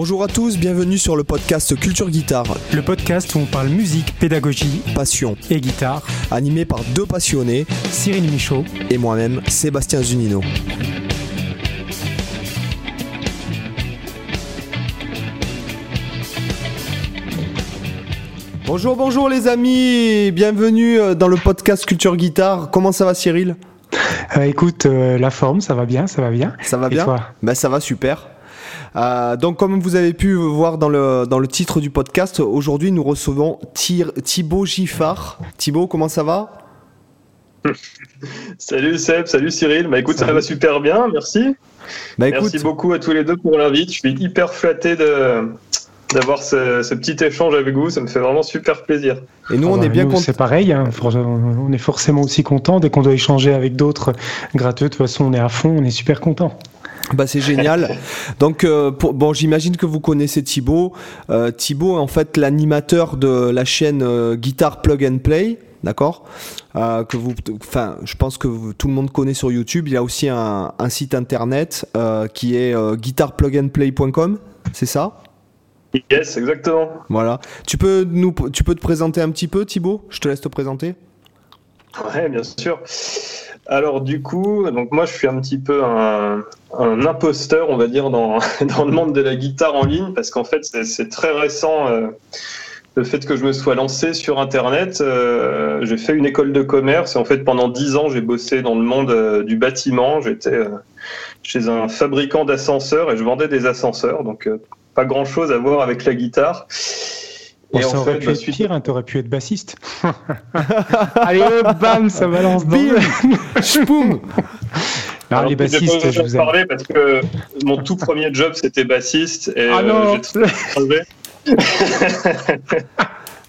Bonjour à tous, bienvenue sur le podcast Culture Guitare. Le podcast où on parle musique, pédagogie, passion et guitare. Animé par deux passionnés, Cyril Michaud et moi-même, Sébastien Zunino. Bonjour, bonjour les amis, bienvenue euh, dans le podcast Culture Guitare. Comment ça va Cyril? Euh, Écoute, euh, la forme, ça va bien, ça va bien. Ça va bien? ben, Ça va super. Donc comme vous avez pu voir dans le, dans le titre du podcast, aujourd'hui nous recevons Thibaut Giffard. Thibaut, comment ça va? Salut Seb, salut Cyril. Bah écoute, ça va super bien, merci. Bah, merci beaucoup à tous les deux pour l'invite. Je suis hyper flatté de, d'avoir ce, petit échange avec vous. Ça me fait vraiment super plaisir. Et nous, on ah est bah, bien contents. C'est pareil. Hein. On est forcément aussi content dès qu'on doit échanger avec d'autres gratteux. De toute façon, on est à fond. On est super content. Bah c'est génial. Donc euh, bon, j'imagine que vous connaissez Thibaut. Euh, Thibaut est en fait l'animateur de la chaîne euh, Guitar Plug and Play, d'accord? Que vous, enfin, je pense que tout le monde connaît sur YouTube. Il y a aussi un, un site internet qui est guitarplugandplay.com, c'est ça? Yes, exactement. Voilà. Tu peux, nous, tu peux te présenter un petit peu, Thibaut? Je te laisse te présenter. Ouais, bien sûr. Alors du coup, donc moi je suis un petit peu un, imposteur, on va dire, dans, dans, le monde de la guitare en ligne, parce qu'en fait c'est très récent euh, le fait que je me sois lancé sur Internet. Euh, j'ai fait une école de commerce et en fait pendant dix ans j'ai bossé dans le monde euh, du bâtiment. J'étais chez un fabricant d'ascenseurs et je vendais des ascenseurs. Donc pas grand chose à voir avec la guitare. Et ça aurait pu bah, être pire, hein, t'aurais pu être bassiste. Allez, bam, ça balance dans le... Non, les bassistes, je vous parler parce que mon tout premier job c'était bassiste et ah euh,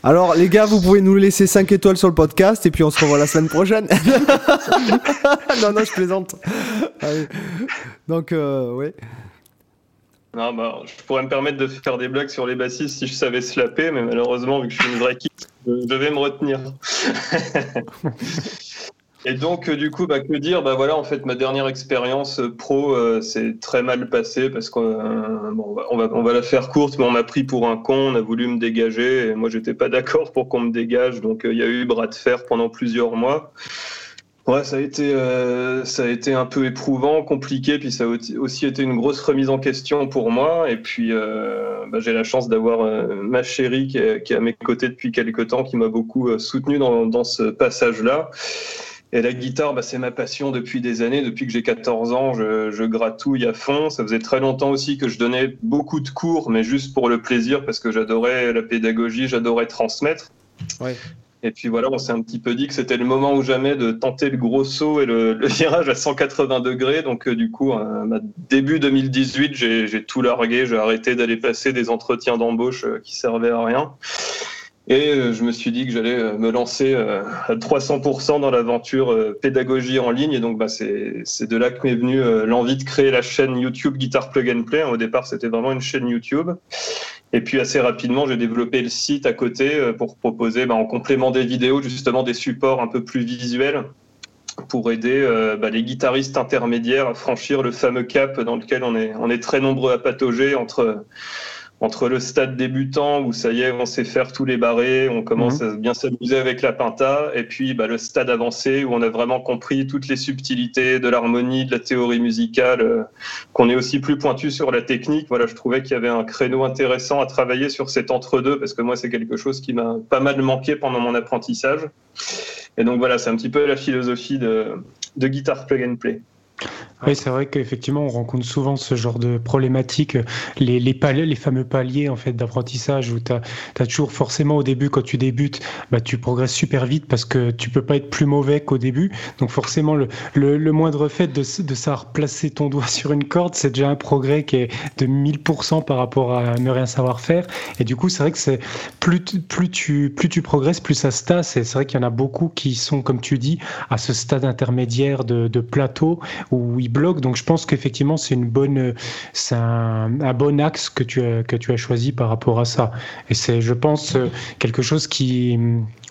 Alors les gars, vous pouvez nous laisser 5 étoiles sur le podcast et puis on se revoit la semaine prochaine. non, non, je plaisante. Donc, euh, oui. Non, bah, je pourrais me permettre de faire des blagues sur les bassistes si je savais slapper, mais malheureusement, vu que je suis une vraie kit, je devais me retenir. Et donc, euh, du coup, bah, que dire? Bah voilà, en fait, ma dernière expérience euh, pro euh, s'est très mal passée parce qu'on bon, on, va, on va la faire courte, mais on m'a pris pour un con, on a voulu me dégager et moi, j'étais pas d'accord pour qu'on me dégage. Donc, il y a eu bras de fer pendant plusieurs mois. Ouais, ça a été euh, ça a été un peu éprouvant, compliqué, puis ça a aussi été une grosse remise en question pour moi. Et puis euh, bah, j'ai la chance d'avoir euh, ma chérie qui est, à mes côtés depuis quelques temps, qui m'a beaucoup soutenu dans, dans ce passage-là. Et la guitare, bah, c'est ma passion depuis des années. Depuis que j'ai 14 ans, je, je, gratouille à fond. Ça faisait très longtemps aussi que je donnais beaucoup de cours, mais juste pour le plaisir, parce que j'adorais la pédagogie, j'adorais transmettre. Ouais. Et puis voilà, on s'est un petit peu dit que c'était le moment ou jamais de tenter le gros saut et le, virage à 180 degrés. Donc euh, du coup, euh, début 2018, j'ai tout largué, j'ai arrêté d'aller passer des entretiens d'embauche euh, qui servaient à rien. Et je me suis dit que j'allais me lancer à 300% dans l'aventure pédagogie en ligne. Et donc, bah, c'est de là que m'est venue l'envie de créer la chaîne YouTube Guitar Plug and Play. Au départ, c'était vraiment une chaîne YouTube. Et puis assez rapidement, j'ai développé le site à côté euh, pour proposer, bah, en complément des vidéos, justement des supports un peu plus visuels pour aider euh, bah, les guitaristes intermédiaires à franchir le fameux cap dans lequel on est, on est très nombreux à patauger entre entre le stade débutant où ça y est, on sait faire tous les barrés, on commence mhm. à bien s'amuser avec la pinta, et puis bah, le stade avancé où on a vraiment compris toutes les subtilités de l'harmonie, de la théorie musicale, euh, qu'on est aussi plus pointu sur la technique. Voilà, je trouvais qu'il y avait un créneau intéressant à travailler sur cet entre-deux, parce que moi, c'est quelque chose qui m'a pas mal manqué pendant mon apprentissage. Et donc voilà, c'est un petit peu la philosophie de, de Guitar Plug and Play. Oui, c'est vrai qu'effectivement, on rencontre souvent ce genre de problématiques, les, les, paliers, les fameux paliers en fait d'apprentissage où tu as, toujours forcément au début, quand tu débutes, bah, tu progresses super vite parce que tu peux pas être plus mauvais qu'au début. Donc forcément, le, le, moindre fait de, de savoir placer ton doigt sur une corde, c'est déjà un progrès qui est de 1000% par rapport à ne rien savoir faire. Et du coup, c'est vrai que c'est plus, plus, tu, plus tu progresses, plus ça se tasse. C'est vrai qu'il y en a beaucoup qui sont, comme tu dis, à ce stade intermédiaire de plateau où ils bloquent. Donc je pense qu'effectivement, c'est une bonne, c'est un, bon axe que tu, as, que tu as choisi par rapport à ça. Et c'est, je pense, quelque chose qui,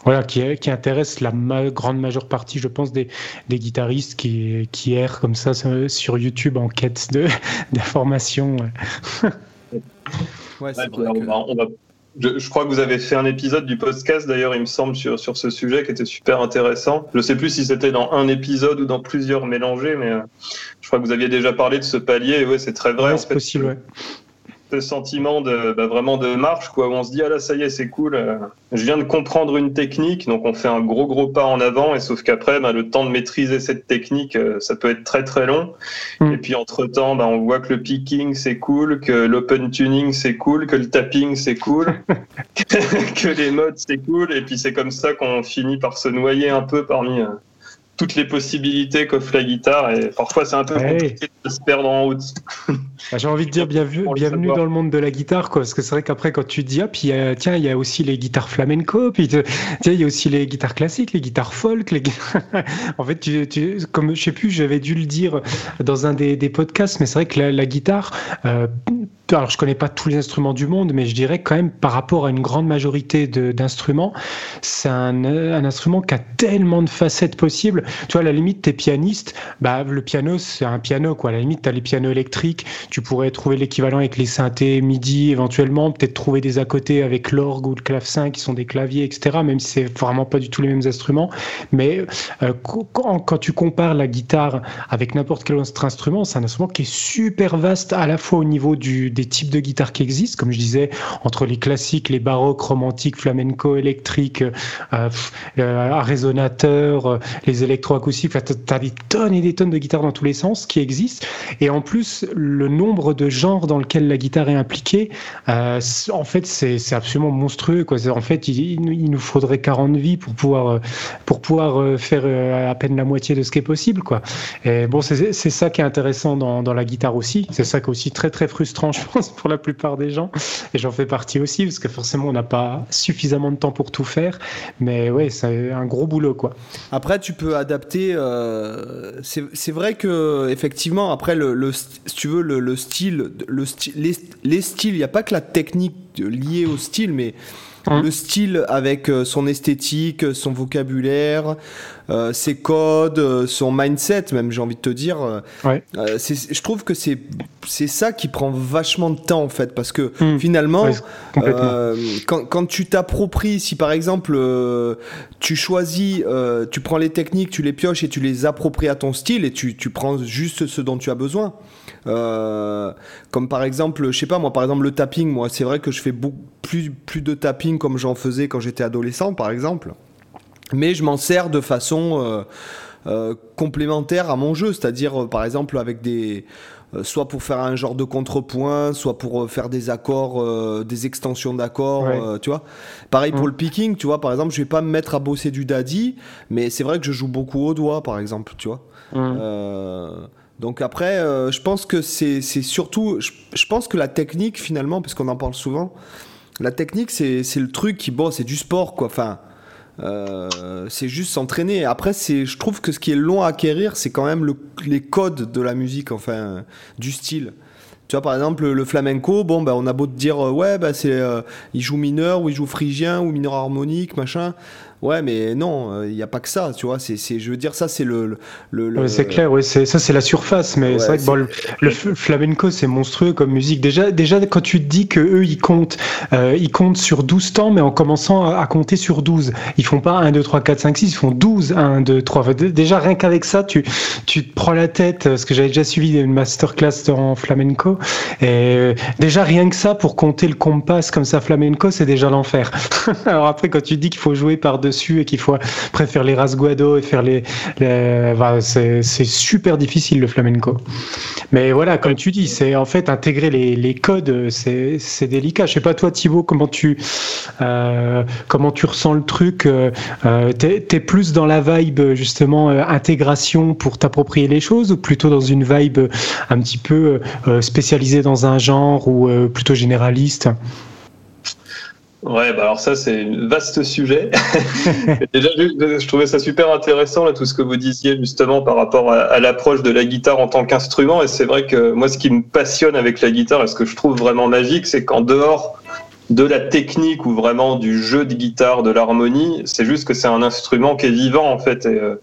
voilà, qui, qui intéresse la grande majeure partie, je pense, des, des guitaristes qui, qui errent comme ça sur YouTube en quête de, d'informations. Ouais, c'est vrai je, crois que vous avez fait un épisode du podcast, d'ailleurs, il me semble, sur, sur ce sujet qui était super intéressant. Je ne sais plus si c'était dans un épisode ou dans plusieurs mélangés, mais euh, je crois que vous aviez déjà parlé de ce palier. Et ouais, c'est très vrai. c'est possible, ouais ce sentiment de bah, vraiment de marche quoi où on se dit ah là ça y est c'est cool euh, je viens de comprendre une technique donc on fait un gros gros pas en avant et sauf qu'après bah, le temps de maîtriser cette technique euh, ça peut être très très long mm. et puis entre temps bah, on voit que le picking c'est cool que l'open tuning c'est cool que le tapping c'est cool que les modes c'est cool et puis c'est comme ça qu'on finit par se noyer un peu parmi euh, toutes les possibilités qu'offre la guitare et parfois c'est un peu compliqué de se perdre en route. Bah, j'ai envie de dire bienvenue, bienvenue dans le monde de la guitare quoi, parce que c'est vrai qu'après quand tu te dis ah puis tiens il y a aussi les guitares flamenco puis tiens il y a aussi les guitares classiques, les guitares folk, les en fait tu, tu, comme je sais plus j'avais dû le dire dans un des, des podcasts mais c'est vrai que la, guitare euh, alors je connais pas tous les instruments du monde, mais je dirais quand même par rapport à une grande majorité d'instruments, c'est un, instrument qui a tellement de facettes possibles. Tu vois, à la limite, t'es pianiste, bah le piano c'est un piano quoi. À la limite, t'as les pianos électriques, tu pourrais trouver l'équivalent avec les synthés MIDI éventuellement, peut-être trouver des à côté avec l'orgue ou le clavecin qui sont des claviers, etc. Même si c'est vraiment pas du tout les mêmes instruments, mais euh, quand, quand tu compares la guitare avec n'importe quel autre instrument, c'est un instrument qui est super vaste à la fois au niveau du des types de guitares qui existent, comme je disais, entre les classiques, les baroques, romantiques, flamenco, électriques, euh, euh résonateurs, euh, les électroacoustiques. Tu as des tonnes et des tonnes de guitares dans tous les sens qui existent. Et en plus, le nombre de genres dans lequel la guitare est impliquée, en fait, c'est absolument monstrueux. En fait, il, nous faudrait 40 vies pour pouvoir, pour pouvoir faire à peine la moitié de ce qui est possible. Et bon, c'est ça qui est intéressant dans, dans la guitare aussi. C'est ça qui est aussi très, très frustrant, pour la plupart des gens. Et j'en fais partie aussi, parce que forcément, on n'a pas suffisamment de temps pour tout faire. Mais ouais, c'est un gros boulot, quoi. Après, tu peux adapter. Euh, c'est vrai que, effectivement, après, le, si tu veux, le, style, le style les, les styles, il n'y a pas que la technique liée au style, mais Hein le style avec euh, son esthétique, son vocabulaire, euh, ses codes, euh, son mindset, même j'ai envie de te dire. je trouve que c'est c'est ça qui prend vachement de temps en fait, parce que hmm. finalement, quand, quand, tu t'appropries, si par exemple tu choisis, tu prends les techniques, tu les pioches et tu les appropries à ton style et tu, tu prends juste ce dont tu as besoin. Euh, comme par exemple, je sais pas moi, par exemple le tapping, moi c'est vrai que je fais beaucoup plus, plus de tapping comme j'en faisais quand j'étais adolescent par exemple, mais je m'en sers de façon euh, euh, complémentaire à mon jeu, c'est-à-dire par exemple avec des soit pour faire un genre de contrepoint, soit pour faire des accords, des extensions d'accords, tu vois. Pareil pour mmh. le picking, tu vois, par exemple, je vais pas me mettre à bosser du daddy, mais c'est vrai que je joue beaucoup au doigt, par exemple, tu vois. Mmh. Donc après, euh, je pense que c'est surtout, je, pense que la technique finalement, parce qu'on en parle souvent, la technique c'est le truc qui, bon, c'est du sport quoi. Enfin, euh, c'est juste s'entraîner. Après, c'est, je trouve que ce qui est long à acquérir, c'est quand même les codes de la musique, enfin, du style. Tu vois, par exemple, le flamenco, bon, ben, on a beau te dire, euh, ouais, ben, c'est, il joue mineur, ou il joue phrygien, ou mineur harmonique, machin. Ouais, mais non, il n'y a pas que ça, tu vois. C'est, je veux dire, ça, c'est le. le, c'est clair, oui, c'est, ça, c'est la surface, mais c'est vrai que bon, le, flamenco, c'est monstrueux comme musique. Déjà, déjà quand tu te dis que eux, ils comptent, euh, ils comptent sur 12 temps, mais en commençant à, compter sur 12. Ils font pas 1, 2, 3, 4, 5, 6, ils font 12, 1, 2, 3. déjà, rien qu'avec ça, tu, tu te prends la tête, parce que j'avais déjà suivi une masterclass en flamenco, et déjà, rien que ça, pour compter le compas comme ça, flamenco, c'est déjà l'enfer. Alors après, quand tu dis qu'il faut jouer par deux dessus et qu'il faut préférer les rasguados et faire les, c'est super difficile le flamenco. Mais voilà, comme tu dis, c'est en fait intégrer les, les codes, c'est délicat. Je sais pas toi Thibaut, comment tu euh, comment tu ressens le truc euh, euh T'es es plus dans la vibe justement euh, intégration pour t'approprier les choses ou plutôt dans une vibe un petit peu spécialisée dans un genre ou plutôt généraliste? Ouais, bah alors ça c'est un vaste sujet. Déjà, je trouvais ça super intéressant là tout ce que vous disiez justement par rapport à, l'approche de la guitare en tant qu'instrument. Et c'est vrai que moi, ce qui me passionne avec la guitare et ce que je trouve vraiment magique, c'est qu'en dehors de la technique ou vraiment du jeu de guitare, de l'harmonie, c'est juste que c'est un instrument qui est vivant en fait. Et, euh,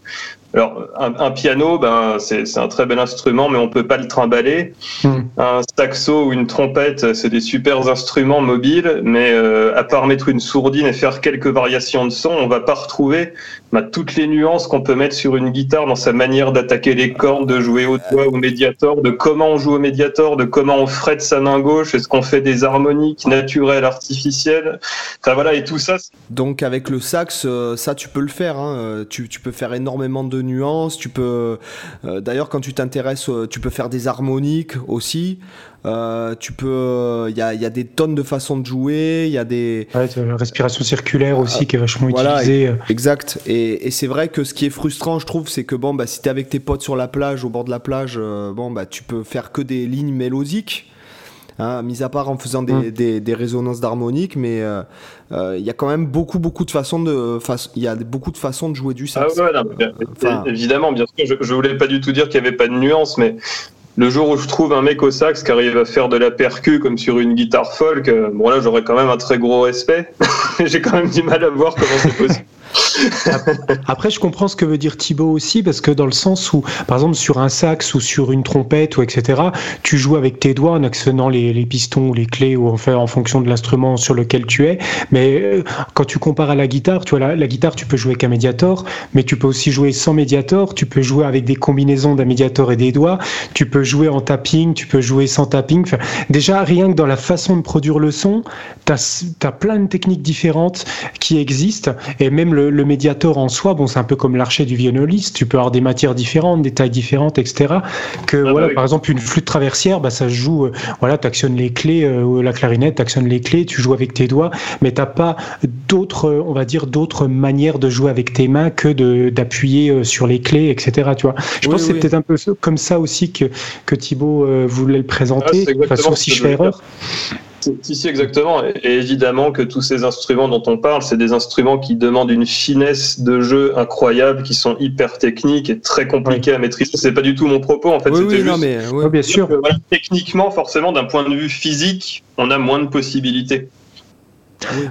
Alors, un, piano, ben, c'est un très bel instrument, mais on peut pas le trimballer. Hmm. Un saxo ou une trompette, c'est des super instruments mobiles, mais euh, à part mettre une sourdine et faire quelques variations de son, on va pas retrouver bah, toutes les nuances qu'on peut mettre sur une guitare dans sa manière d'attaquer les cordes, de jouer au doigt, au médiator, de comment on joue au médiator, de comment on frette sa main gauche, est-ce qu'on fait des harmoniques naturelles, artificielles? Enfin voilà, et tout ça. Donc avec le sax, euh, ça tu peux le faire. Hein. Euh, tu, tu, peux faire énormément de nuances. Tu peux, euh, d'ailleurs, quand tu t'intéresses, tu peux faire des harmoniques aussi. Euh, tu peux, il y a, y a, des tonnes de façons de jouer. Il y a des ouais, la respiration circulaire aussi qui est vachement utilisée. Exact. Et, et c'est vrai que ce qui est frustrant, je trouve, c'est que bon, bah, si t'es avec tes potes sur la plage, au bord de la plage, bon, bah, tu peux faire que des lignes mélodiques. Hein, mis à part en faisant des, mm. des, des résonances d'harmonique, mais euh, euh, il y a quand même beaucoup, beaucoup de façons de, il y a beaucoup de façons de jouer du sax. Ah ouais, évidemment, bien sûr, je, je voulais pas du tout dire qu'il n'y avait pas de nuance, mais le jour où je trouve un mec au sax qui arrive à faire de la percu comme sur une guitare folk, euh, bon là j'aurais quand même un très gros respect. J'ai quand même du mal à voir comment c'est possible. Après, je comprends ce que veut dire Thibaut aussi, parce que dans le sens où, par exemple, sur un sax ou sur une trompette ou etc., tu joues avec tes doigts en actionnant les, pistons ou les clés ou en, en fonction de l'instrument sur lequel tu es. Mais euh, quand tu compares à la guitare, tu vois, la, guitare, tu peux jouer avec un médiator, mais tu peux aussi jouer sans médiator, tu peux jouer avec des combinaisons d'un médiator et des doigts, tu peux jouer en tapping, tu peux jouer sans tapping. Enfin, déjà, rien que dans la façon de produire le son, tu as, as plein de techniques différentes qui existent, et même le, le médiator en soi, bon, c'est un peu comme l'archer du violoniste, tu peux avoir des matières différentes, des tailles différentes, etc. Que ah voilà, bah par exemple, une flûte traversière, bah, ça se joue, euh, voilà, tu actionnes les clés, euh, la clarinette, tu actionnes les clés, tu joues avec tes doigts, mais t'as pas d'autres, on va dire, d'autres manières de jouer avec tes mains que d'appuyer euh, sur les clés, etc. Tu vois. Je pense que c'est peut-être un peu comme ça aussi que, que Thibaut voulait le présenter, de façon si je fais erreur. Si, si, exactement. Et, évidemment que tous ces instruments dont on parle, c'est des instruments qui demandent une finesse de jeu incroyable, qui sont hyper techniques et très compliqués à maîtriser. C'est pas du tout mon propos, en fait. Oui, oui, non, mais, bien sûr. techniquement, forcément, d'un point de vue physique, on a moins de possibilités.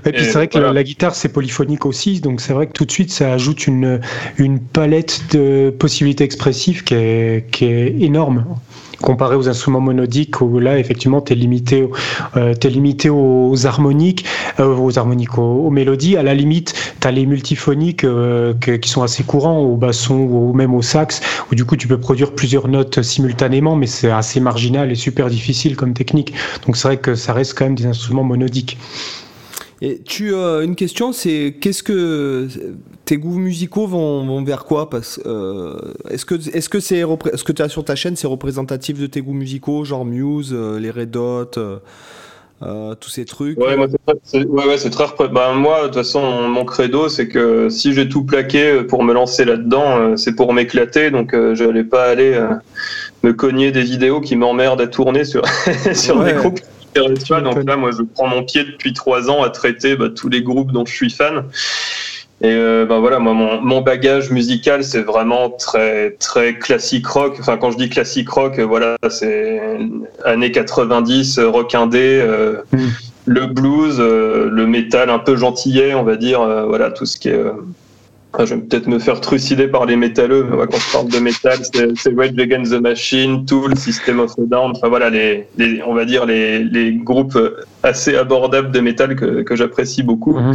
Et puis c'est vrai que la, guitare c'est polyphonique aussi, donc c'est vrai que tout de suite ça ajoute une, une palette de possibilités expressives qui est, qui est énorme. Comparé aux instruments monodiques où là effectivement tu es limité euh, es limité aux harmoniques euh, aux harmoniques aux, mélodies. À la limite tu as les multiphoniques euh, qui sont assez courants au basson ou même au sax où du coup tu peux produire plusieurs notes simultanément mais c'est assez marginal et super difficile comme technique. Donc c'est vrai que ça reste quand même des instruments monodiques et tu, euh, une question, c'est qu'est-ce que tes goûts musicaux vont, vont vers quoi? Parce, euh, est-ce que est-ce que c'est ce que tu as sur ta chaîne, c'est représentatif de tes goûts musicaux, genre Muse, euh, les Red Hot, tous ces trucs? Ouais, moi, c'est ouais, c'est très. Bah, moi, de toute façon, mon credo, c'est que si j'ai tout plaqué pour me lancer là-dedans, c'est pour m'éclater. Donc, je n'allais pas aller me cogner des vidéos qui m'emmerdent à tourner sur sur des groupes donc là, moi, je prends mon pied depuis trois ans à traiter bah, tous les groupes dont je suis fan. Et euh, bah, voilà, moi, mon, bagage musical, c'est vraiment très très classique rock. Enfin, quand je dis classique rock, voilà, c'est années 90, rock indé, euh, mm. le blues, euh, le métal un peu gentillet, on va dire. voilà, tout ce qui est je vais peut-être me faire trucider par les métalleux, mais quand je parle de métal, c'est Rage Against the Machine, Tool, System of a Down, enfin voilà, les, on va dire les, les, groupes assez abordables de métal que, que j'apprécie beaucoup. Mhm.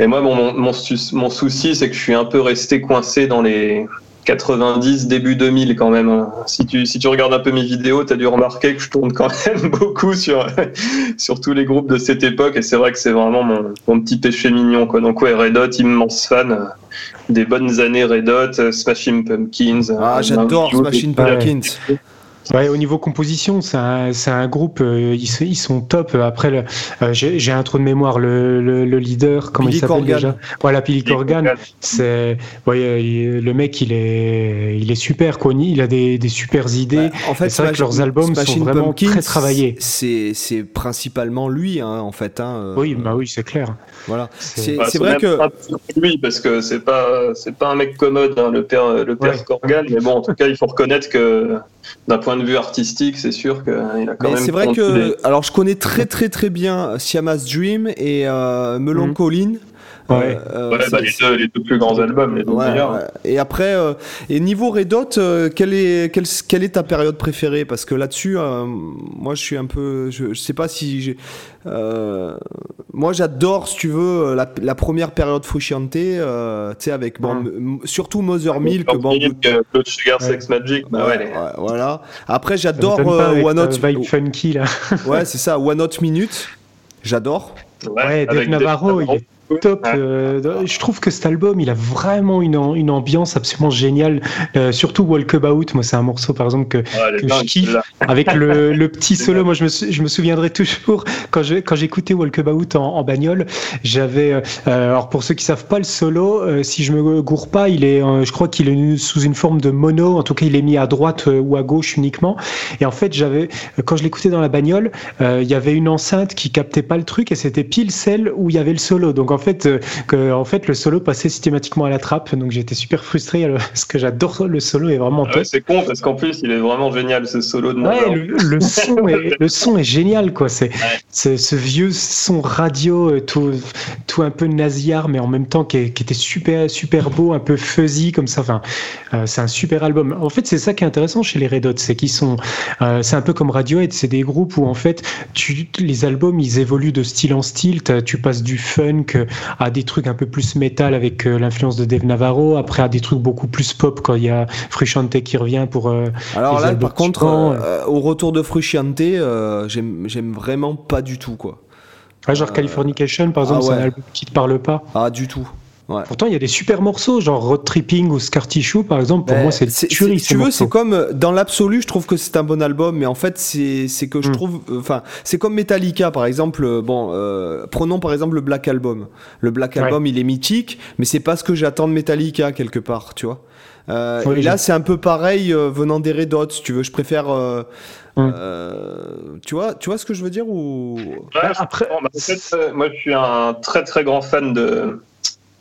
Et moi, mon, mon, mon souci, c'est que je suis un peu resté coincé dans les, 90, début 2000 quand même. Hein. Si tu, si tu regardes un peu mes vidéos, tu as dû remarquer que je tourne quand même beaucoup sur, sur tous les groupes de cette époque et c'est vrai que c'est vraiment mon, mon, petit péché mignon. Quoi. Donc ouais, Red Hot, immense fan. Euh, des bonnes années Red Hot, euh, Smashing Pumpkins. Ah, j'adore Smashing Pumpkins. Ouais, au niveau composition, c'est un, un, groupe, euh, ils, ils, sont top. Après, euh, j'ai un trou de mémoire, le, le, le leader, comment il s'appelle déjà? Voilà, Billy Corgan. C'est, ouais, le mec, il est, il est super, quoi. Il a des, des super idées. Bah, en fait, c'est vrai que leurs albums sont vraiment très travaillés. C'est principalement lui, hein, en fait. Hein, euh. oui, bah oui, c'est clair. Voilà. C'est bah, vrai que lui, parce que c'est pas, c'est pas un mec commode, hein, le père, le père Corgan. Mais bon, en tout cas, il faut reconnaître que d'un point de vue artistique, c'est sûr qu'il a quand même. C'est vrai que, alors je connais très très très bien Siam's Dream et euh, Melancholine. Ouais, euh, bah, les, deux, les, deux, plus grands albums, les deux meilleurs. Et après, et niveau Red Hot, quelle, est, quelle, quelle, est ta période préférée? Parce que là-dessus, moi je suis un peu. Je, je sais pas si j'ai. moi j'adore, si tu veux, la, la première période Frusciante, tu sais, avec bon, surtout Mother Milk. Bon, Blood Sugar Sex Magic. Bah ouais, voilà. Après, j'adore One Hot. Vibe funky là. ouais, c'est ça, One Hot Minute. J'adore. Ouais, Dave Navarro, il est top. Euh, je trouve que cet album, il a vraiment une, une ambiance absolument géniale. Euh, surtout Walkabout, moi, c'est un morceau, par exemple, que, que je kiffe. Avec le, le petit solo, moi, je me, je me souviendrai toujours quand je quand j'écoutais Walkabout en, en bagnole. J'avais, euh, alors pour ceux qui savent pas, le solo, euh, si je me gourre pas, il est, je crois qu'il est sous une forme de mono. En tout cas, il est mis à droite ou à gauche uniquement. Et en fait, j'avais, quand je l'écoutais dans la bagnole, il y avait une enceinte qui captait pas le truc et c'était pile celle où il y avait le solo. Donc en fait, euh, que en fait le solo passait systématiquement à la trappe, donc j'étais super frustré parce que j'adore le solo est vraiment ah c'est con parce qu'en plus il est vraiment génial ce solo de ouais, le, son est, le son est génial quoi. C'est ce vieux son radio euh, tout tout un peu nasillard mais en même temps qui, était super super beau, un peu fuzzy comme ça. Enfin, euh, c'est un super album. En fait, c'est ça qui est intéressant chez les Red Hot, c'est qu'ils sont, c'est un peu comme Radiohead, c'est des groupes où en fait tu, les albums ils évoluent de style en style. Tu passes du funk à des trucs un peu plus métal avec euh, l'influence de Dave Navarro, après à des trucs beaucoup plus pop quand il y a Frusciante qui revient pour. Euh, Alors là, par contre, euh, au retour de Frusciante, j'aime vraiment pas du tout quoi. genre Californication, par exemple, ah c'est un album qui te parle pas. Ah, du tout. Pourtant, il y a des super morceaux, genre Road Tripping ou Scar Tissue, par exemple. Pour moi, c'est tuerie. Si tu veux, c'est comme dans l'absolu, je trouve que c'est un bon album, mais en fait, c'est que je hmm. trouve. Enfin, c'est comme Metallica, par exemple. Euh, bon, euh, prenons par exemple le Black Album. Le Black Album, il est mythique, mais c'est pas ce que j'attends de Metallica quelque part, tu vois. Euh, et là, c'est un peu pareil venant des Red Hot, si tu veux. Je préfère. Hmm. tu vois, tu vois ce que je veux dire ou après, bah, moi, je suis un très très grand fan de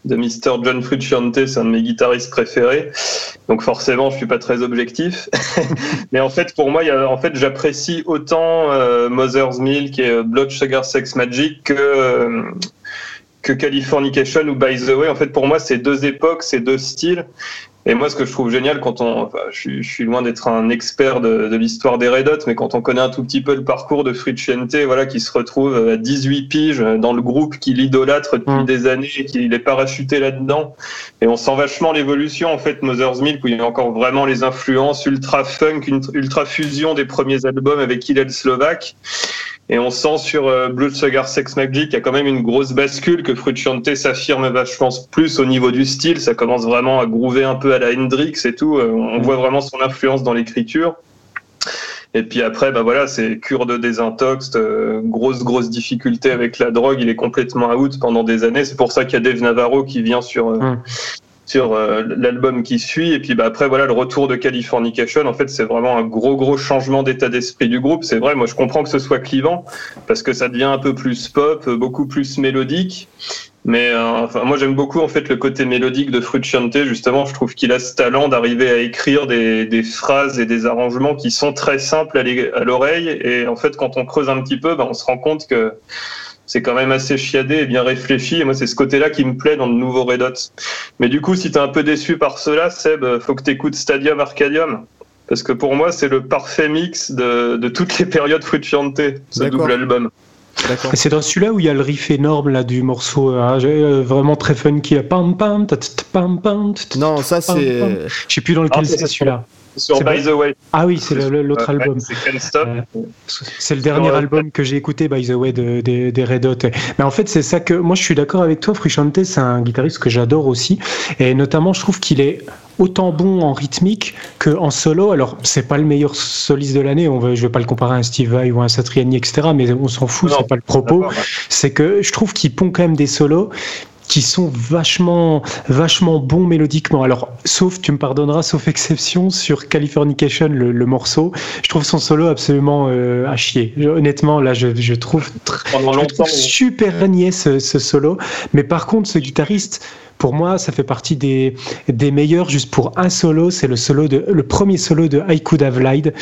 de Mr. John Frusciante, c'est un de mes guitaristes préférés. Donc forcément, je suis pas très objectif. Mais en fait, pour moi, y a, en fait, j'apprécie autant euh, Mother's Milk et euh, Blood Sugar Sex Magic que euh, que Californication ou By the Way. En fait, pour moi, c'est deux époques, c'est deux styles. Et moi, ce que je trouve génial quand on, je, suis, loin d'être un expert de, l'histoire des Red Hot, mais quand on connaît un tout petit peu le parcours de Frusciante, voilà, qui se retrouve à 18 piges dans le groupe qui l'idolâtre depuis mm. des années et qui est parachuté là-dedans. Et on sent vachement l'évolution, en fait, Mother's Milk, où il y a encore vraiment les influences ultra funk, ultra fusion des premiers albums avec Hillel Slovak. Et on sent sur euh, Blood Sugar Sex Magic qu'il y a quand même une grosse bascule, que Frusciante s'affirme vachement plus au niveau du style. Ça commence vraiment à groover un peu à la Hendrix et tout. Euh, on voit vraiment son influence dans l'écriture. Et puis après, bah voilà, c'est cure de désintox, euh, grosse grosse difficulté avec la drogue. Il est complètement out pendant des années. C'est pour ça qu'il y a Dave Navarro qui vient sur hum sur euh, l'album qui suit. Et puis bah, après, voilà, le retour de Californication, en fait, c'est vraiment un gros, gros changement d'état d'esprit du groupe. C'est vrai, moi, je comprends que ce soit clivant parce que ça devient un peu plus pop, beaucoup plus mélodique. Mais euh, enfin, moi, j'aime beaucoup en fait le côté mélodique de Frusciante. Justement, je trouve qu'il a ce talent d'arriver à écrire des, des, phrases et des arrangements qui sont très simples à l'oreille. Et en fait, quand on creuse un petit peu, bah, on se rend compte que c'est quand même assez chiadé et bien réfléchi. Et moi, c'est ce côté-là qui me plaît dans le nouveau Red Hot. Mais du coup, si tu es un peu déçu par cela, Seb, faut que tu écoutes Stadium Arcadium. Parce que pour moi, c'est le parfait mix de, de toutes les périodes Frusciante, ce double album. C'est dans celui-là où il y a le riff énorme là du morceau hein, euh, vraiment très funky. Pam, pam, pam, pam, non, ça c'est. Je sais plus dans lequel ah, c'est celui-là. Sur By the Way. Ah oui, c'est l'autre album. Euh, c'est le dernier album que j'ai écouté, By the Way, de, des Red Hot. Mais en fait, c'est ça que moi je suis d'accord avec toi. Frusciante, c'est un guitariste que j'adore aussi, et notamment je trouve qu'il est autant bon en rythmique qu'en solo. Alors, c'est pas le meilleur soliste de l'année. On veut, je vais pas le comparer à un Steve Vai ou un Satriani, etc. Mais on s'en fout, c'est pas le propos. C'est que je trouve qu'il pond quand même des solos qui sont vachement, vachement bons mélodiquement. Alors, sauf, tu me pardonneras, sauf exception sur Californication, le, le morceau, je trouve son solo absolument euh, à chier. honnêtement, là, je, je trouve, je trouve super niais ce, ce, solo. Mais par contre, ce guitariste, pour moi, ça fait partie des, des meilleurs juste pour un solo. C'est le solo de, le premier solo de I Could Have Lied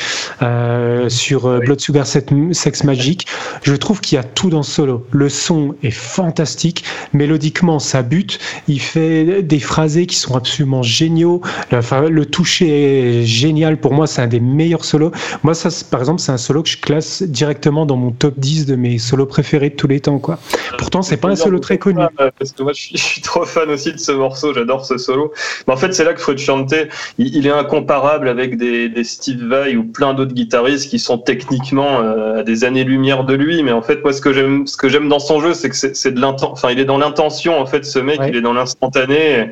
euh, sur euh, Blood Sugar Sex Magic. Je trouve qu'il y a tout dans ce solo. Le son est fantastique. Mélodiquement, ça bute. Il fait des phrasés qui sont absolument géniaux. Enfin, le toucher est génial. Pour moi, c'est un des meilleurs solos. Moi, ça, par exemple, c'est un solo que je classe directement dans mon top 10 de mes solos préférés de tous les temps, quoi. Pourtant, c'est pas un solo très connu. Parce que moi, je suis, trop fan aussi de ce morceau. J'adore ce solo. Mais en fait, c'est là que Frusciante, il, il, est incomparable avec des, des Steve Vai ou plein d'autres guitaristes qui sont techniquement euh, à des années-lumière de lui. Mais en fait, moi, ce que j'aime, ce que j'aime dans son jeu, c'est que c'est de l'intention. Enfin, il est dans l'intention. En fait, ce mec, il est dans l'instantané.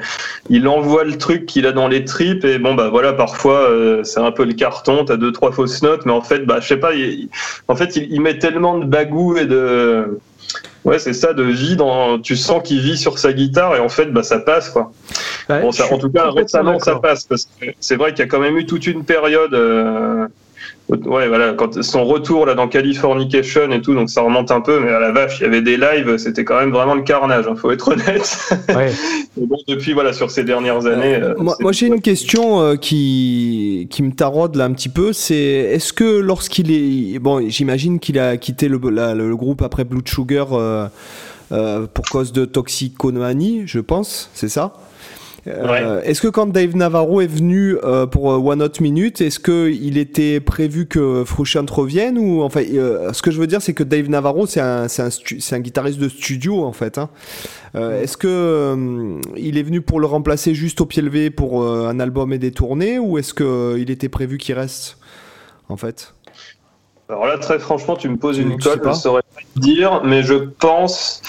Il envoie le truc qu'il a dans les tripes. Et bon, bah voilà, parfois, euh, c'est un peu le carton. T'as deux, trois fausses notes. Mais en fait, bah, je sais pas. Il, en fait, il, il met tellement de bagou et de Ouais, c'est ça, de vie dans. Tu sens qu'il vit sur sa guitare et en fait, bah, ça passe, quoi. bon, ça, en tout cas, récemment, ça passe. Parce que c'est vrai qu'il y a quand même eu toute une période. Euh, Ouais, voilà, quand son retour là dans Californication et tout, donc ça remonte un peu, mais à la vache, il y avait des lives, c'était quand même vraiment le carnage, hein, faut être honnête. Ouais. bon, depuis voilà, sur ces dernières années. Euh, moi, moi j'ai une question euh, qui qui me taraude là un petit peu, c'est est-ce que lorsqu'il est bon, j'imagine qu'il a quitté le, le groupe après Blood Sugar euh, pour cause de toxicomanie, je pense, c'est ça? Euh, est-ce que quand Dave Navarro est venu euh, pour euh, One Hot Minute, est-ce qu'il était prévu que Frusciante revienne ou enfin, ce que je veux dire, c'est que Dave Navarro, c'est un, un, un, guitariste de studio en fait. Hein. est-ce que il est venu pour le remplacer juste au pied levé pour un album et des tournées, ou est-ce qu'il était prévu qu'il reste en fait? Alors là, très franchement, tu me poses une colle, je saurais pas dire, mais je pense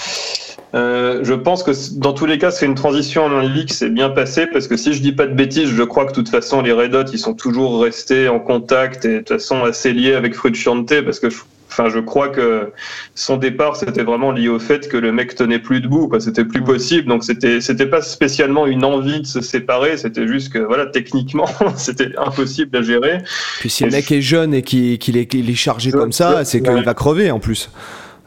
euh, je pense que dans tous les cas, c'est une transition en un qui s'est bien passée parce que si je dis pas de bêtises, je crois que de toute façon, les Red Hot, ils sont toujours restés en contact et de toute façon assez liés avec Frusciante parce que je, enfin, je crois que son départ, c'était vraiment lié au fait que le mec tenait plus debout, quoi. C'était plus possible. Donc c'était, c'était pas spécialement une envie de se séparer. C'était juste que, voilà, techniquement, c'était impossible à gérer. Puis si le mec est jeune et qu'il est, est, chargé comme ça, c'est qu'il va crever en plus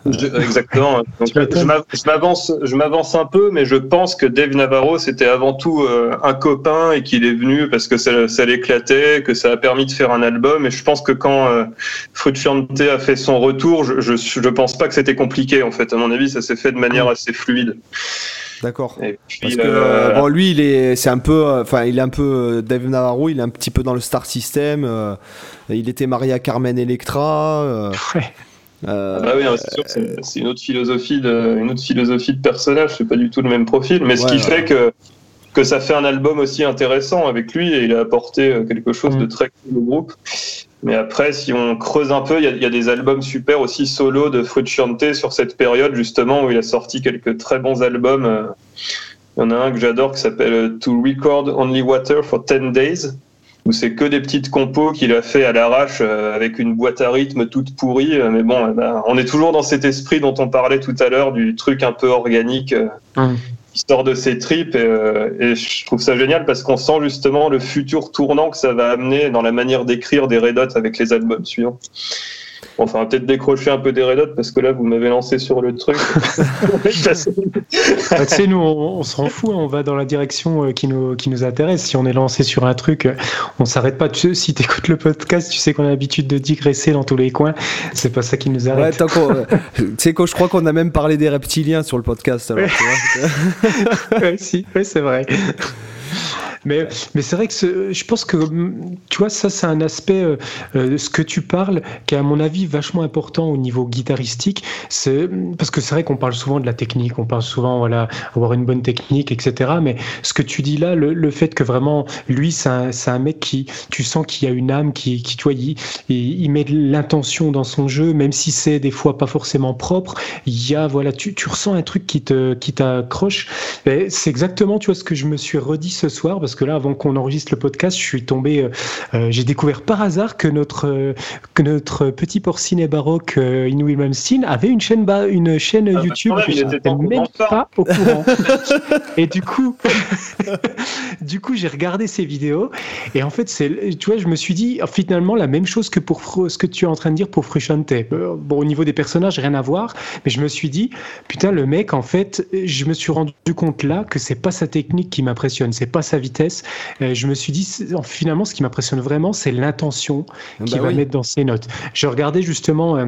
exactement. je m'avance, je m'avance un peu, mais je pense que Dave Navarro c'était avant tout euh, un copain et qu'il est venu parce que ça, ça l'éclatait, que ça a permis de faire un album. Et je pense que quand euh, Frusciante a fait son retour, je, je, je pense pas que c'était compliqué en fait. À mon avis, ça s'est fait de manière assez fluide. D'accord. Parce que euh, bon, lui, il est, c'est un peu, enfin, il est un peu Dave Navarro, il est un petit peu dans le star system. il était marié à Carmen Electra. Ouais. Euh, ah oui, c'est sûr, c'est une autre philosophie de, une autre philosophie de personnage. C'est pas du tout le même profil, mais ce qui fait que que ça fait un album aussi intéressant avec lui et il a apporté euh, quelque chose de mm. très cool au groupe. Mais après, si on creuse un peu, il y, y, a des albums super aussi solo de Frusciante sur cette période justement où il a sorti quelques très bons albums. Euh, il y en a un que j'adore qui s'appelle To Record Only Water for 10 Days où c'est que des petites compos qu'il a fait à l'arrache euh, avec une boîte à rythme toute pourrie. Euh, mais bon, ben, on est toujours dans cet esprit dont on parlait tout à l'heure, du truc un peu organique euh, qui sort de ses tripes. Et, et, je trouve ça génial parce qu'on sent justement le futur tournant que ça va amener dans la manière d'écrire des Red Hot avec les albums suivants. Enfin, peut-être décrocher un peu des Red Hot parce que là, vous m'avez lancé sur le truc. bah, tu sais, nous, on, s'en fout, hein, on va dans la direction euh, qui nous, qui nous intéresse. Si on est lancé sur un truc, euh, on s'arrête pas. si tu écoutes le podcast, tu sais qu'on a l'habitude de digresser dans tous les coins. C'est pas ça qui nous arrête. Ouais, euh, tu sais, je crois qu'on a même parlé des reptiliens sur le podcast. Alors, ouais, si, ouais, c'est vrai. Mais, mais c'est vrai que je pense que, tu vois, ça, c'est un aspect, euh, euh, ce que tu parles, qui est à mon avis vachement important au niveau guitaristique. C'est, parce que c'est vrai qu'on parle souvent de la technique, on parle souvent, voilà, avoir une bonne technique, etc. Mais ce que tu dis là, le, le fait que vraiment, lui, c'est un, un, mec qui, tu sens qu'il a une âme qui, qui tu vois, il, il, met de l'intention dans son jeu, même si c'est des fois pas forcément propre. Il y a, voilà, tu, tu ressens un truc qui te, qui t'accroche. C'est exactement, tu vois, ce que je me suis redit ce soir que là, avant qu'on enregistre le podcast, je suis tombé, euh, euh, j'ai découvert par hasard que notre, euh, que notre petit porcinet baroque Inouï Malmsteen avait une chaîne, une chaîne ah, YouTube. je n'étais même pas au courant. Et du coup, du coup, j'ai regardé ces vidéos et en fait, c'est, tu vois, je me suis dit finalement la même chose que pour ce que tu es en train de dire pour Frusciante. Bon, au niveau des personnages, rien à voir, mais je me suis dit, putain, le mec, en fait, je me suis rendu compte là que c'est pas sa technique qui m'impressionne, c'est pas sa vitesse. Euh, je me suis dit, finalement, ce qui m'impressionne vraiment, c'est l'intention ah qu'il bah va mettre dans ses notes. Je regardais justement. Euh,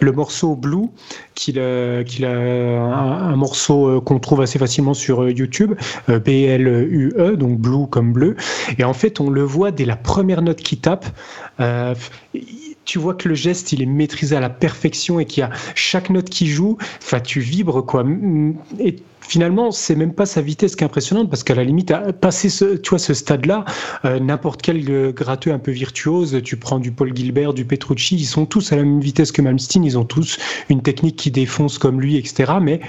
le morceau Blue, qu'il a, qu'il a un, morceau euh, qu'on trouve assez facilement sur euh, YouTube, euh, B-L-U-E, donc Blue comme bleu. Et en fait, on le voit dès la première note qu'il tape. tu vois que le geste, il est maîtrisé à la perfection et qu'il y a chaque note qui joue, enfin, tu vibres, quoi. Finalement, c'est même pas sa vitesse qui est impressionnante parce qu'à la limite, à passer ce, tu vois, ce stade-là, euh, n'importe quel euh, gratteux un peu virtuose, tu prends du Paul Gilbert, du Petrucci, ils sont tous à la même vitesse que Malmsteen, ils ont tous une technique qui défonce comme lui, etc. Mais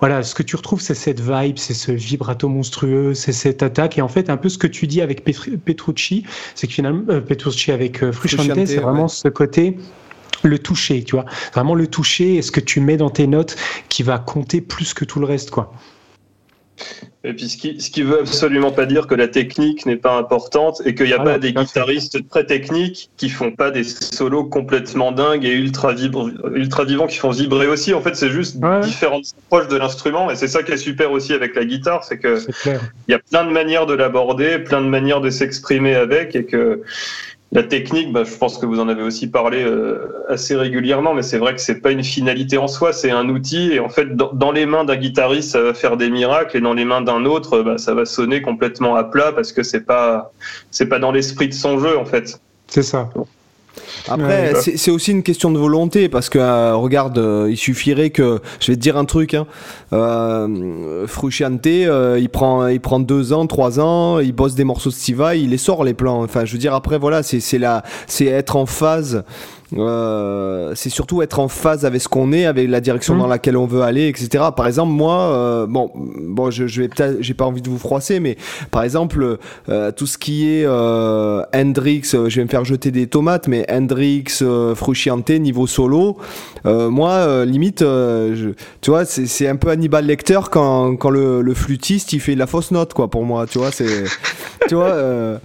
voilà, ce que tu retrouves, c'est cette vibe, c'est ce vibrato monstrueux, c'est cette attaque. Et en fait, un peu ce que tu dis avec Petrucci, c'est que finalement, euh, Petrucci avec euh, Frusciante, c'est vraiment ce côté le toucher, tu vois. Vraiment le toucher est ce que tu mets dans tes notes qui va compter plus que tout le reste, quoi. Et puis ce qui, ce qui veut absolument pas dire que la technique n'est pas importante et qu'il n'y a pas des guitaristes très techniques qui font pas des solos complètement dingues et ultra, ultra vivants qui font vibrer aussi. En fait, c'est juste différentes approches de l'instrument et c'est ça qui est super aussi avec la guitare, c'est que il y a plein de manières de l'aborder, plein de manières de s'exprimer avec et que la technique, bah, je pense que vous en avez aussi parlé euh, assez régulièrement, mais c'est vrai que c'est pas une finalité en soi, c'est un outil. Et en fait, dans, les mains d'un guitariste, ça va faire des miracles, et dans les mains d'un autre, bah, ça va sonner complètement à plat parce que c'est pas, c'est pas dans l'esprit de son jeu en fait. C'est ça. Après, c'est aussi une question de volonté parce que euh, regarde, euh, il suffirait que je vais te dire un truc. Hein, euh, Frusciante, euh, il prend, il prend deux ans, trois ans, il bosse des morceaux de Stiva, il les sort les plans. Enfin, je veux dire après, voilà, c'est là, c'est être en phase euh, c'est surtout être en phase avec ce qu'on est, avec la direction mmh. dans laquelle on veut aller, etc. Par exemple, moi, euh, bon, bon, je, je vais peut-être, j'ai pas envie de vous froisser, mais par exemple, euh, tout ce qui est euh, Hendrix, euh, je vais me faire jeter des tomates, mais Hendrix, Frusciante, niveau solo, moi, limite, je, tu vois, c'est un peu Hannibal Lecter quand, quand le, le, flûtiste il fait la fausse note, quoi, pour moi, tu vois, c'est, tu vois,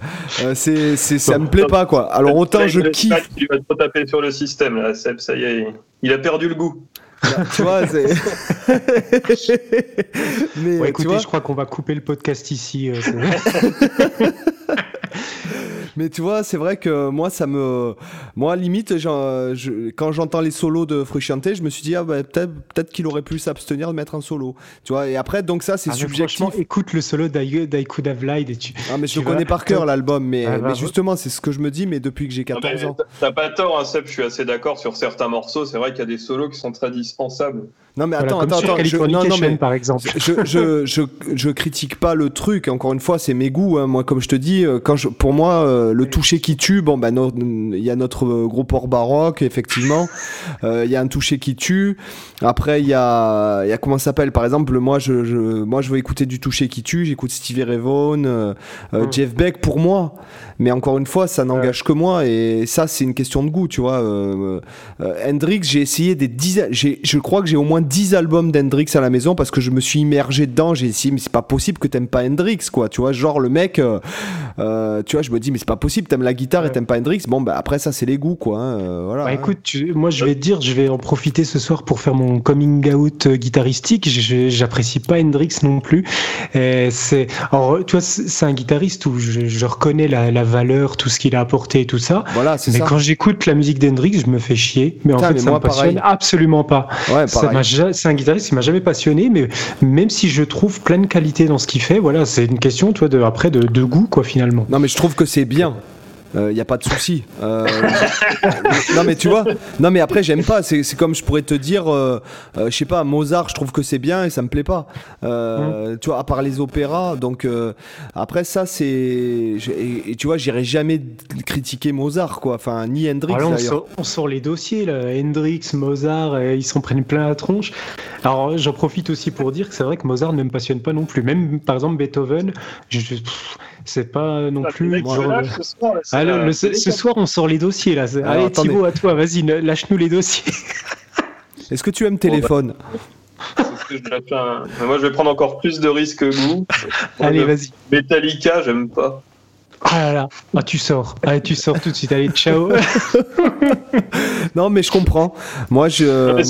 c'est, ça me plaît pas, quoi. Alors autant je kiffe sur le système, là, Seb, ça y est, il a perdu le goût. tu vois, c'est. Mais écoutez, je crois qu'on va couper le podcast ici. Euh, mais tu vois, c'est vrai que moi, ça me. Moi, limite, je... quand j'entends les solos de Frusciante, je me suis dit, ah, bah, peut-être peut qu'il aurait pu s'abstenir de mettre un solo. Tu vois, et après, donc ça, c'est ah, subjectif. écoute le solo d'I Could Have Lied. Et tu, ah, mais je le connais par cœur, l'album. Mais, ah, bah, mais justement, c'est ce que je me dis, mais depuis que j'ai 14 ans. T'as pas tort, hein, Seb, je suis assez d'accord sur certains morceaux. C'est vrai qu'il y a des solos qui sont très dispensables. Non mais attends, attends, attends. Je, non, non, mais, par exemple. Je, je, je, je, critique pas le truc. Encore une fois, c'est mes goûts. Hein. Moi, comme je te dis, euh, quand je, pour moi, euh, le toucher qui tue. Bon, ben, il y a notre euh, gros port baroque, effectivement. Il y a un toucher qui tue. Après, il y a, y a comment ça s'appelle? Par exemple, moi, je, je, moi, je veux écouter du toucher qui tue. J'écoute Stevie Ray Vaughan, hmm. Jeff Beck. Pour moi, mais encore une fois, ça n'engage que moi et ça, c'est une question de goût, tu vois. Hendrix, j'ai essayé des dizaines, je crois que j'ai au moins 10 albums d'Hendrix à la maison parce que je me suis immergé dedans. J'ai essayé, mais c'est pas possible que t'aimes pas Hendrix, quoi. Tu vois, genre le mec, euh, tu vois, je me dis, mais c'est pas possible, t'aimes la guitare et t'aimes pas Hendrix. Bon, bah après, ça, c'est les goûts, quoi. Hein, voilà. Bah, écoute, moi, je vais te dire, je vais en profiter ce soir pour faire mon coming out guitaristique. J'apprécie pas Hendrix non plus. C'est, alors, tu vois, c'est un guitariste où je, reconnais la, la valeur, tout ce qu'il a apporté et tout ça. Voilà, mais quand j'écoute la musique d'Hendrix, je me fais chier. Mais en fait, ça me passionne absolument pas. C'est un guitariste qui m'a jamais passionné, mais même si je trouve plein de qualités dans ce qu'il fait, voilà, c'est une question, toi, de, après, de, de goût, quoi, finalement. Non, mais je trouve que c'est bien il euh, n'y a pas de souci. Euh, non mais tu vois, non mais après j'aime pas. C'est comme je pourrais te dire, euh, je sais pas, Mozart, je trouve que c'est bien et ça me plaît pas. Mm. Tu vois, à part les opéras. Donc après ça c'est, et, tu vois, j'irai jamais critiquer Mozart quoi. Enfin ni Hendrix. on, sort, on, sort, les dossiers là, Hendrix, Mozart, ils s'en prennent plein la tronche. Alors j'en profite aussi pour dire que c'est vrai que Mozart ne me passionne pas non plus. Même par exemple Beethoven, je, c'est pas non plus. ce, soir, on sort les dossiers là. Allez, Thibaut, à toi, vas-y, lâche-nous les dossiers. Est-ce que tu aimes téléphone Moi, je vais prendre encore plus de risques que vous. Allez, vas-y. Metallica, j'aime pas. Ah là là, ah, tu sors, ah, tu sors tout de suite, allez, ciao. non, mais je comprends. Moi, je.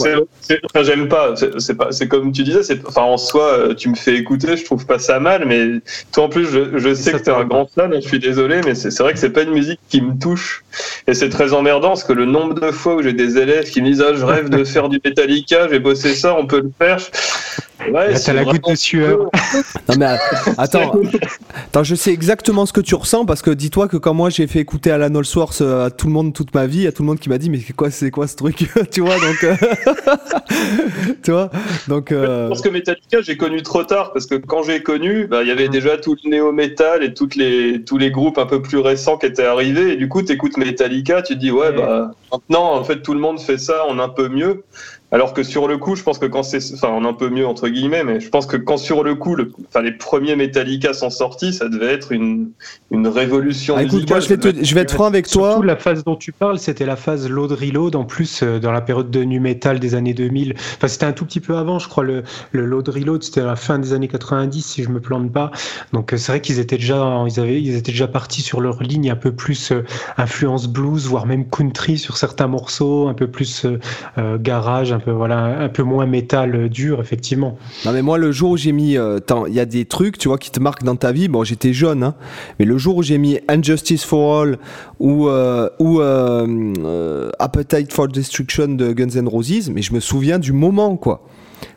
J'aime pas. C'est pas. C'est comme tu disais. Enfin, en soi, euh, tu me fais écouter. Je trouve pas ça mal, mais toi en plus, je, je sais que t'es un grand fan. Je suis désolé, mais c'est vrai que c'est pas une musique qui me touche. Et c'est très emmerdant parce que le nombre de fois où j'ai des élèves qui me disent ah, je rêve de faire du Metallica, j'ai bossé ça, on peut le faire. Ouais, t'as la goutte de sueur. non mais attends, attends, je sais exactement ce que tu ressens parce que dis-toi que quand moi j'ai fait écouter Alan Allsworth euh, à tout le monde toute ma vie, il y a tout le monde qui m'a dit mais quoi c'est quoi ce truc, tu vois donc, euh, tu vois donc. Euh... Parce que Metallica j'ai connu trop tard parce que quand j'ai connu, bah, il y avait déjà tout le néo metal et toutes les tous les groupes un peu plus récents qui étaient arrivés et du coup t'écoutes Metallica, tu te dis ouais bah maintenant en fait tout le monde fait ça en un peu mieux. Alors que sur le coup, je pense que quand c'est, enfin, un peu mieux entre guillemets, mais je pense que quand sur le coup, le, enfin, les premiers Metallica sont sortis, ça devait être une, une révolution. Ah, écoute, moi, je vais, je vais être franc avec toi. Surtout la phase dont tu parles, c'était la phase load reload. En plus, euh, dans la période de nu metal des années 2000. Enfin, c'était un tout petit peu avant, je crois. Le, le load reload, c'était à la fin des années 90, si je me plante pas. Donc, euh, c'est vrai qu'ils étaient déjà, ils avaient, ils étaient déjà partis sur leur ligne un peu plus euh, influence blues, voire même country sur certains morceaux, un peu plus garage, voilà, un peu moins métal euh, dur, effectivement. Non, mais moi, le jour où j'ai mis, euh, il y a des trucs, tu vois, qui te marquent dans ta vie. Bon, j'étais jeune, hein, mais le jour où j'ai mis Injustice for All ou, euh, ou Appetite for Destruction de Guns N' Roses, mais je me souviens du moment, quoi.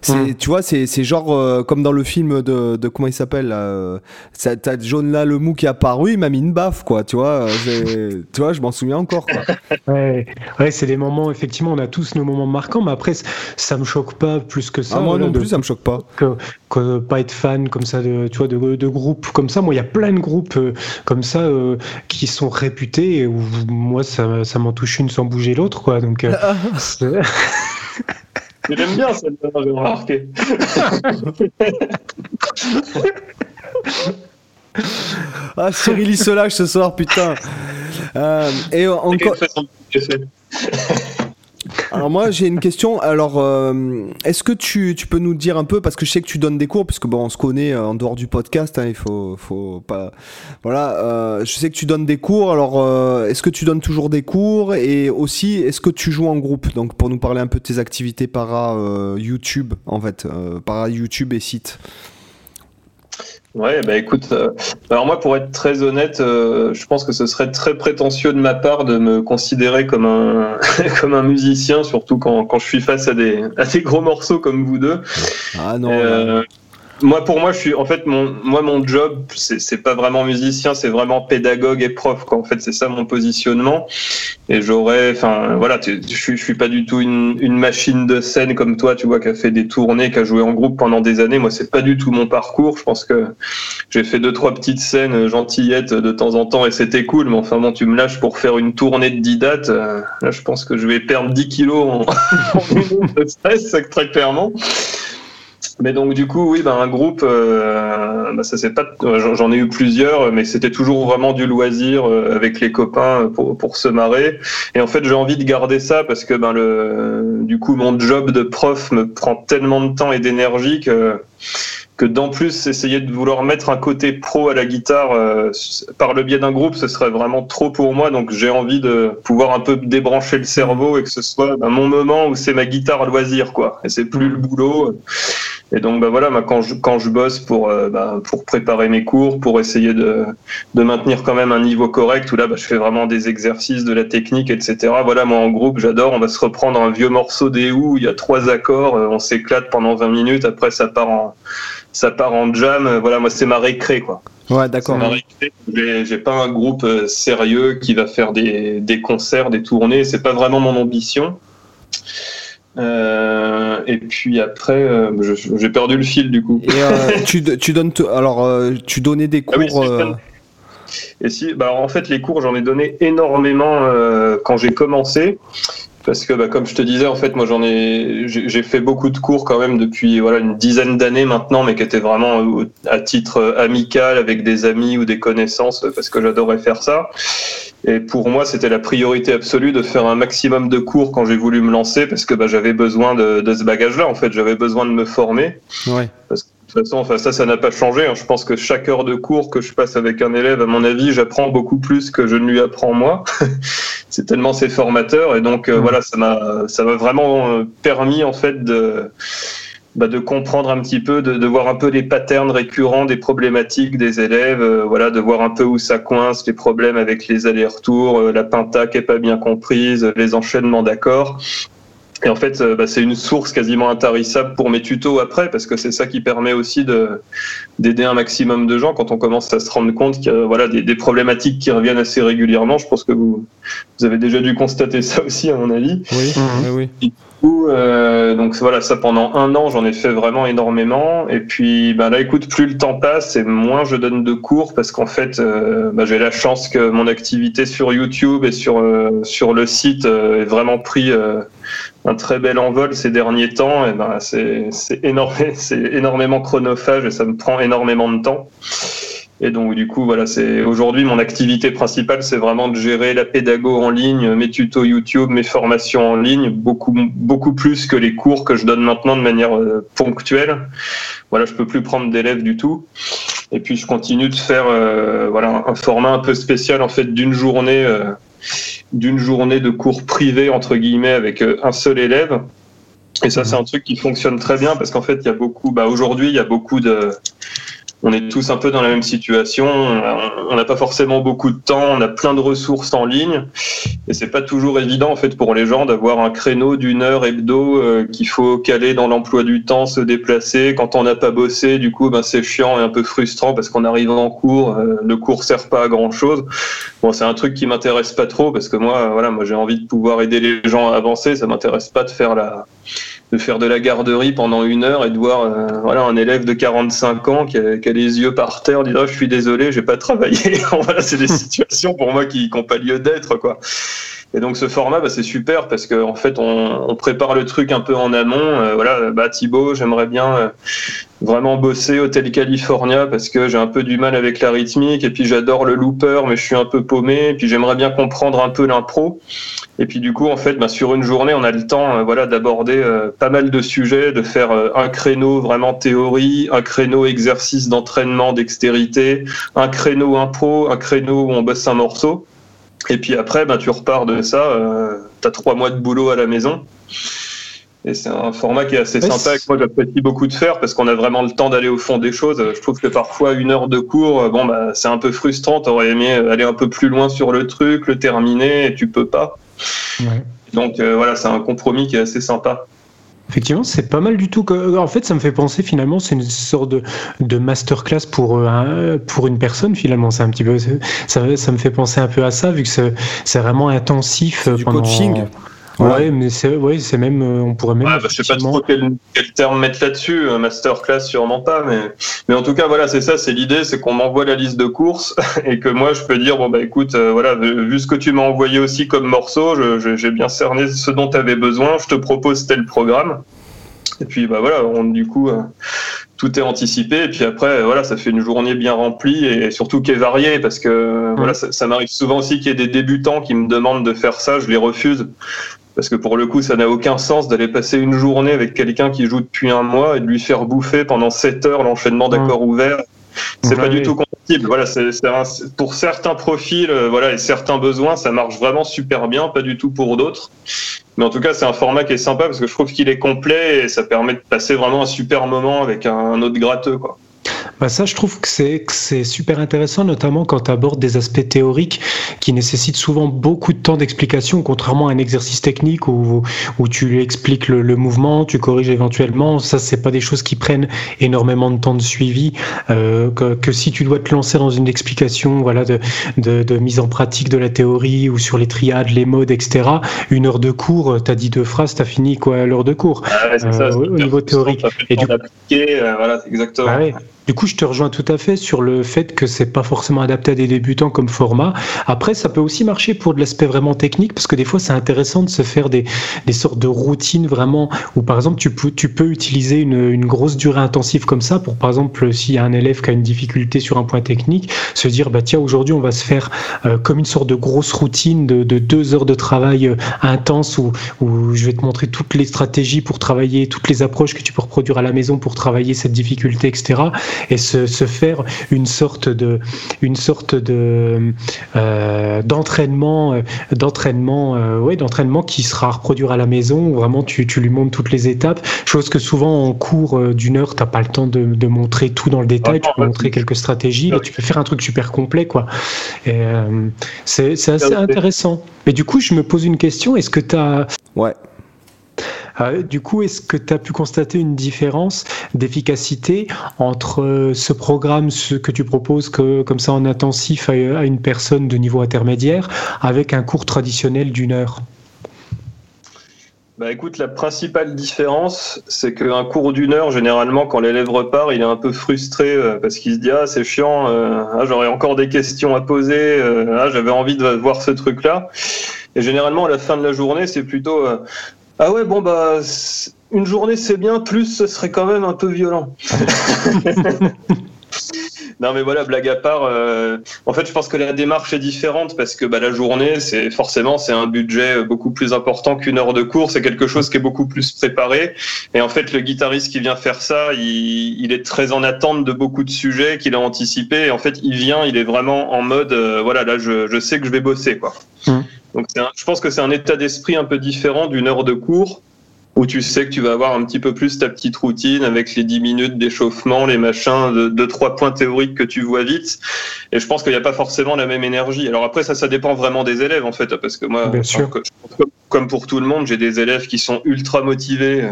C'est, Tu vois, c'est, c'est genre euh, comme dans le film de, de comment il s'appelle euh, T'as John là le mou qui est apparu, il m'a mis une baffe, quoi. Tu vois, euh, tu vois, je m'en souviens encore. Quoi. ouais, ouais c'est des moments. Effectivement, on a tous nos moments marquants, mais après, ça me choque pas plus que ça. Ah, moi non plus, ça me choque pas. Que, que, pas être fan comme ça de, tu vois, de, de groupes comme ça. Moi, il y a plein de groupes comme ça qui sont réputés et où moi, ça, ça m'en touche une sans bouger l'autre, quoi. Donc. J'aime bien celle-là, j'ai remarqué. ah, Cyril, il se lâche ce soir, putain. Euh, et encore. Alors moi j'ai une question. Alors euh, est-ce que tu, tu, peux nous dire un peu parce que je sais que tu donnes des cours puisque bon on se connaît euh, en dehors du podcast. Hein, il faut faut pas voilà. Euh, je sais que tu donnes des cours. Alors est-ce que tu donnes toujours des cours? Et aussi est-ce que tu joues en groupe? Donc pour nous parler un peu de tes activités para YouTube en fait para YouTube et site. Ouais, bah écoute, euh, alors moi pour être très honnête, euh, je pense que ce serait très prétentieux de ma part de me considérer comme un comme un musicien, surtout quand, quand je suis face à des à des gros morceaux comme vous deux. Ah non. Euh, moi, pour moi, je suis en fait mon moi mon job, c'est pas vraiment musicien, c'est vraiment pédagogue et prof. Quoi. En fait, c'est ça mon positionnement. Et j'aurais, enfin, voilà, je suis suis pas du tout une, une machine de scène comme toi, tu vois, qui a fait des tournées, qui a joué en groupe pendant des années. Moi, c'est pas du tout mon parcours. Je pense que j'ai fait deux trois petites scènes gentillettes de temps en temps et c'était cool. Mais enfin bon, tu me lâches pour faire une tournée de 10 dates. Euh, là, je pense que je vais perdre 10 kilos en, en stress, très clairement. Mais donc du coup, oui, ben, un groupe, euh, ben, ça c'est pas, j'en ai eu plusieurs, mais c'était toujours vraiment du loisir euh, avec les copains pour, pour se marrer. Et en fait, j'ai envie de garder ça parce que ben le, du coup, mon job de prof me prend tellement de temps et d'énergie que que d'en plus essayer de vouloir mettre un côté pro à la guitare euh, par le biais d'un groupe, ce serait vraiment trop pour moi. Donc j'ai envie de pouvoir un peu débrancher le cerveau et que ce soit ben, mon moment où c'est ma guitare loisir, quoi. Et c'est plus le boulot. Et donc bah voilà, quand je quand je bosse pour euh, bah, pour préparer mes cours, pour essayer de de maintenir quand même un niveau correct, où là bah, je fais vraiment des exercices, de la technique, etc. Voilà, moi en groupe, j'adore. On va se reprendre un vieux morceau des où il y a trois accords, euh, on s'éclate pendant 20 minutes. Après ça part en ça part en jam. Voilà, moi c'est ma récré quoi. Ouais, d'accord. J'ai pas un groupe euh, sérieux qui va faire des, des concerts, des tournées. C'est pas vraiment mon ambition. Euh, et puis après, euh, j'ai perdu le fil du coup. Et euh, tu, tu, donnes, alors tu donnais des ah cours. et si, bah en fait les cours j'en ai donné énormément quand j'ai commencé. Parce que, bah, comme je te disais, en fait, moi, j'en ai, j'ai fait beaucoup de cours quand même depuis voilà une dizaine d'années maintenant, mais qui étaient vraiment à titre amical avec des amis ou des connaissances, parce que j'adorais faire ça. Et pour moi, c'était la priorité absolue de faire un maximum de cours quand j'ai voulu me lancer parce que bah, j'avais besoin de, ce bagage-là. En fait, j'avais besoin de me former. Ouais. Parce que de toute façon, enfin, ça, ça n'a pas changé. Hein. Je pense que chaque heure de cours que je passe avec un élève, à mon avis, j'apprends beaucoup plus que je ne lui apprends moi. c'est tellement c'est formateur. Et donc, euh, voilà, ça m'a, ça m'a vraiment euh, permis, en fait, de, bah, de comprendre un petit peu, de, de, voir un peu les patterns récurrents des problématiques des élèves, euh, voilà, de voir un peu où ça coince, les problèmes avec les allers-retours, euh, la pinta qui est pas bien comprise, les enchaînements d'accords. Et en fait, euh, bah, c'est une source quasiment intarissable pour mes tutos après, parce que c'est ça qui permet aussi de, d'aider un maximum de gens quand on commence à se rendre compte qu'il y a voilà, des, des, problématiques qui reviennent assez régulièrement. Je pense que vous, vous avez déjà dû constater ça aussi, à mon avis. Oui, oui, oui. Euh, donc voilà, ça pendant un an, j'en ai fait vraiment énormément. Et puis ben là, écoute, plus le temps passe et moins je donne de cours parce qu'en fait, euh, ben, j'ai la chance que mon activité sur YouTube et sur euh, sur le site euh, ait vraiment pris un très bel envol ces derniers temps. Et ben c'est énorme, c'est énormément chronophage et ça me prend énormément de temps. Et donc du coup voilà, c'est aujourd'hui mon activité principale, c'est vraiment de gérer la pédago en ligne, mes tutos YouTube, mes formations en ligne, beaucoup beaucoup plus que les cours que je donne maintenant de manière euh, ponctuelle. Voilà, je peux plus prendre d'élèves du tout. Et puis je continue de faire euh, voilà un format un peu spécial en fait d'une journée euh, d'une journée de cours privé entre guillemets avec un seul élève. Et ça c'est un truc qui fonctionne très bien parce qu'en fait il y a beaucoup bah aujourd'hui il y a beaucoup de on est tous un peu dans la même situation. On n'a pas forcément beaucoup de temps, on a plein de ressources en ligne, et c'est pas toujours évident en fait pour les gens d'avoir un créneau d'une heure hebdo euh, qu'il faut caler dans l'emploi du temps, se déplacer. Quand on n'a pas bossé, du coup, ben c'est chiant et un peu frustrant parce qu'on arrive en cours, euh, le cours sert pas à grand chose. Bon, c'est un truc qui m'intéresse pas trop parce que moi, voilà, moi j'ai envie de pouvoir aider les gens à avancer. Ça m'intéresse pas de faire la de faire de la garderie pendant une heure et de voir euh, voilà un élève de 45 ans qui a, qui a les yeux par terre dire oh, je suis désolé j'ai pas travaillé. Voilà c'est des situations pour moi qui n'ont pas lieu d'être quoi et donc ce format, bah, c'est super parce qu'en en fait, on, on, prépare le truc un peu en amont. Euh, voilà, bah, Thibaut, j'aimerais bien euh, vraiment bosser Hotel California parce que j'ai un peu du mal avec la rythmique et puis j'adore le looper, mais je suis un peu paumé. Et puis j'aimerais bien comprendre un peu l'impro. Et puis du coup, en fait, bah, sur une journée, on a le temps, euh, voilà, d'aborder pas mal de sujets, de faire un créneau vraiment théorie, un créneau exercice d'entraînement, dextérité, un créneau impro, un créneau où on bosse un morceau. Et puis après, ben, tu repars de ça, euh, tu as trois mois de boulot à la maison. Et c'est un format qui est assez sympa, que moi j'apprécie beaucoup de faire parce qu'on a vraiment le temps d'aller au fond des choses. Je trouve que parfois une heure de cours, euh, bon bah c'est un peu frustrant. T'aurais aimé aller un peu plus loin sur le truc, le terminer, et tu peux pas. Ouais. Donc euh, voilà, c'est un compromis qui est assez sympa. Effectivement, c'est pas mal du tout. En fait, ça me fait penser finalement, c'est une sorte de, de masterclass pour un, pour une personne finalement. C'est un petit peu, ça, ça me fait penser un peu à ça vu que c'est vraiment intensif. Du coaching. Ouais, mais c'est ouais, c'est même euh, on pourrait même. Ouais, bah, je sais pas trop quel, quel terme mettre là-dessus, masterclass sûrement pas, mais mais en tout cas voilà c'est ça, c'est l'idée, c'est qu'on m'envoie la liste de courses et que moi je peux dire bon bah écoute euh, voilà vu ce que tu m'as envoyé aussi comme morceau, j'ai bien cerné ce dont tu avais besoin, je te propose tel programme. Et puis bah voilà, on, du coup euh, tout est anticipé et puis après voilà ça fait une journée bien remplie et surtout qui est variée parce que voilà ça, ça m'arrive souvent aussi qu'il y ait des débutants qui me demandent de faire ça, je les refuse parce que pour le coup, ça n'a aucun sens d'aller passer une journée avec quelqu'un qui joue depuis un mois et de lui faire bouffer pendant 7 heures l'enchaînement d'accords mmh. ouverts. C'est pas du tout compatible. Voilà, c'est pour certains profils, euh, voilà, et certains besoins, ça marche vraiment super bien, pas du tout pour d'autres. Mais en tout cas, c'est un format qui est sympa parce que je trouve qu'il est complet et ça permet de passer vraiment un super moment avec un, un autre gratteux, quoi. Bah ça, je trouve que c'est, super intéressant, notamment quand tu abordes des aspects théoriques qui nécessitent souvent beaucoup de temps d'explication, contrairement à un exercice technique où, où tu expliques le, le mouvement, tu corriges éventuellement. Ça, c'est pas des choses qui prennent énormément de temps de suivi. Euh, que, que, si tu dois te lancer dans une explication voilà, de, de, de, mise en pratique de la théorie ou sur les triades, les modes, etc., une heure de cours, tu as dit deux phrases, tu as fini quoi, l'heure de cours ah ouais, ça, euh, au niveau théorique. Et du... Euh, voilà, exactement. Ah du coup, je te rejoins tout à fait sur le fait que c'est pas forcément adapté à des débutants comme format. Après, ça peut aussi marcher pour de l'aspect vraiment technique, parce que des fois, c'est intéressant de se faire des, des sortes de routines vraiment où, par exemple, tu peux, tu peux utiliser une, une grosse durée intensive comme ça pour, par exemple, s'il y a un élève qui a une difficulté sur un point technique, se dire, bah tiens, aujourd'hui, on va se faire euh, comme une sorte de grosse routine de, de deux heures de travail euh, intense où, où je vais te montrer toutes les stratégies pour travailler, toutes les approches que tu peux reproduire à la maison pour travailler cette difficulté, etc. Et se, se faire une sorte de, une sorte de euh, d'entraînement, euh, d'entraînement, euh, ouais, d'entraînement qui sera reproduire à la maison. Où vraiment, tu, tu lui montres toutes les étapes. Chose que souvent en cours d'une heure, t'as pas le temps de, de, montrer tout dans le détail. tu peux montrer quelques stratégies. Là, tu peux faire un truc super complet, quoi. Euh, c'est assez intéressant. Mais du coup, je me pose une question. Est-ce que tu as Ouais. Euh, du coup, est-ce que tu as pu constater une différence d'efficacité entre euh, ce programme ce que tu proposes que, comme ça en intensif à, à une personne de niveau intermédiaire avec un cours traditionnel d'une heure? Bah écoute, la principale différence, c'est qu'un cours d'une heure, généralement, quand l'élève repart, il est un peu frustré euh, parce qu'il se dit ah c'est chiant, euh, ah, j'aurais encore des questions à poser, euh, ah j'avais envie de voir ce truc-là. Et généralement, à la fin de la journée, c'est plutôt euh, ah ouais bon bah une journée c'est bien, plus ce serait quand même un peu violent. Non mais voilà, blague à part. Euh, en fait, je pense que la démarche est différente parce que bah, la journée, c'est forcément c'est un budget beaucoup plus important qu'une heure de cours. C'est quelque chose qui est beaucoup plus préparé. Et en fait, le guitariste qui vient faire ça, il, il est très en attente de beaucoup de sujets qu'il a anticipés. Et en fait, il vient, il est vraiment en mode, euh, voilà, là, je, je, sais que je vais bosser, quoi. Mmh. Donc, un, je pense que c'est un état d'esprit un peu différent d'une heure de cours où tu sais que tu vas avoir un petit peu plus ta petite routine avec les 10 minutes d'échauffement, les machins, de, de, trois points théoriques que tu vois vite. Et je pense qu'il n'y a pas forcément la même énergie. Alors après, ça, ça dépend vraiment des élèves, en fait, parce que moi, que, comme pour tout le monde, j'ai des élèves qui sont ultra motivés euh,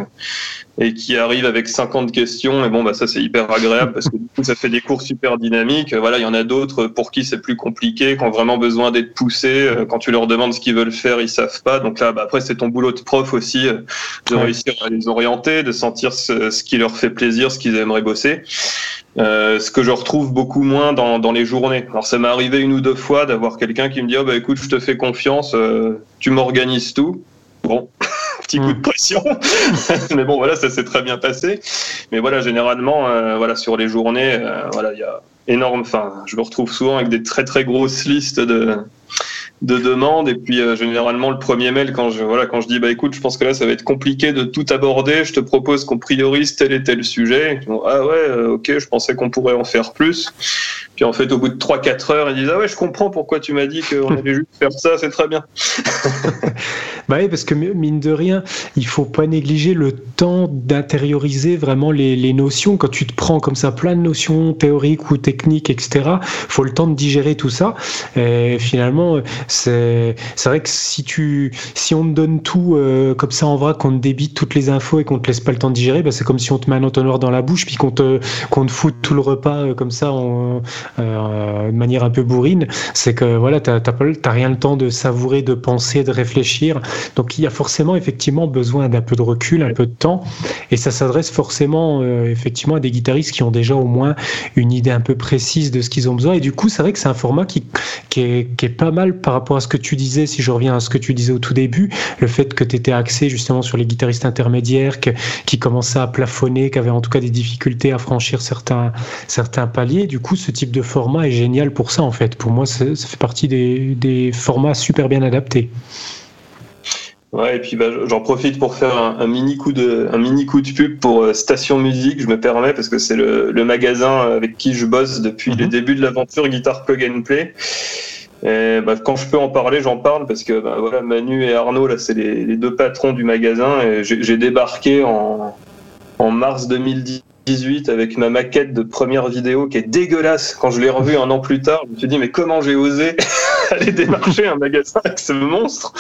et qui arrivent avec 50 questions. Et bon, bah, ça, c'est hyper agréable parce que du coup, ça fait des cours super dynamiques. Voilà, il y en a d'autres pour qui c'est plus compliqué, qui ont vraiment besoin d'être poussés. Euh, quand tu leur demandes ce qu'ils veulent faire, ils savent pas. Donc là, bah, après, c'est ton boulot de prof aussi euh, de réussir à les orienter, de sentir ce, ce, qui leur fait plaisir, ce qu'ils aimeraient bosser. Euh, ce que je retrouve beaucoup moins dans, dans les journées. Alors ça m'est arrivé une ou deux fois d'avoir quelqu'un qui me dit oh, bah écoute je te fais confiance, euh, tu m'organises tout. Bon, petit coup de pression, mais bon voilà ça s'est très bien passé. Mais voilà généralement euh, voilà sur les journées euh, voilà il y a énorme. Enfin je me retrouve souvent avec des très très grosses listes de de demandes et puis euh, généralement le premier mail quand je voilà quand je dis bah écoute je pense que là ça va être compliqué de tout aborder. Je te propose qu'on priorise tel et tel sujet. Dis, ah ouais euh, ok je pensais qu'on pourrait en faire plus. Puis en fait au bout de 3-4 heures ils disent ah ouais je comprends pourquoi tu m'as dit qu'on allait juste faire ça c'est très bien. Bah oui parce que mine de rien il faut pas négliger le temps d'intérioriser vraiment les, les notions. Quand tu te prends comme ça plein de notions théoriques ou techniques etc faut le temps de digérer tout ça. Et finalement c'est vrai que si tu si on te donne tout euh, comme ça en vrai qu'on te débite toutes les infos et qu'on te laisse pas le temps de digérer bah c'est comme si on te met un entonnoir dans la bouche puis qu'on te qu'on te fout tout le repas euh, comme ça euh, de manière un peu bourrine. C'est que voilà t'as t'as rien le temps de savourer de penser de réfléchir. Donc il y a forcément effectivement besoin d'un peu de recul un peu de temps. Et ça s'adresse forcément effectivement à des guitaristes qui ont déjà au moins une idée un peu précise de ce qu'ils ont besoin. Et du coup c'est vrai que c'est un format qui qui est, qui est pas mal par rapport à ce que tu disais, si je reviens à ce que tu disais au tout début, le fait que tu étais axé justement sur les guitaristes intermédiaires que, qui commençaient à plafonner, qui avaient en tout cas des difficultés à franchir certains, certains paliers. Du coup, ce type de format est génial pour ça en fait. Pour moi, ça fait partie des, des formats super bien adaptés. Ouais, et puis bah, j'en profite pour faire un, un, mini coup de un mini coup de pub pour euh, Station Musique. Je me permets parce que c'est le, le, magasin avec qui je bosse depuis mm -hmm. le début de l'aventure Guitar Plug and Play. Et bah, quand je peux en parler, j'en parle parce que bah, voilà, Manu et Arnaud, là, c'est les, deux patrons du magasin. Et j'ai débarqué en, en mars 2018 avec ma maquette de première vidéo qui est dégueulasse. Quand je l'ai revue un an plus tard, je me suis dit mais comment j'ai osé aller démarcher un magasin avec ce monstre?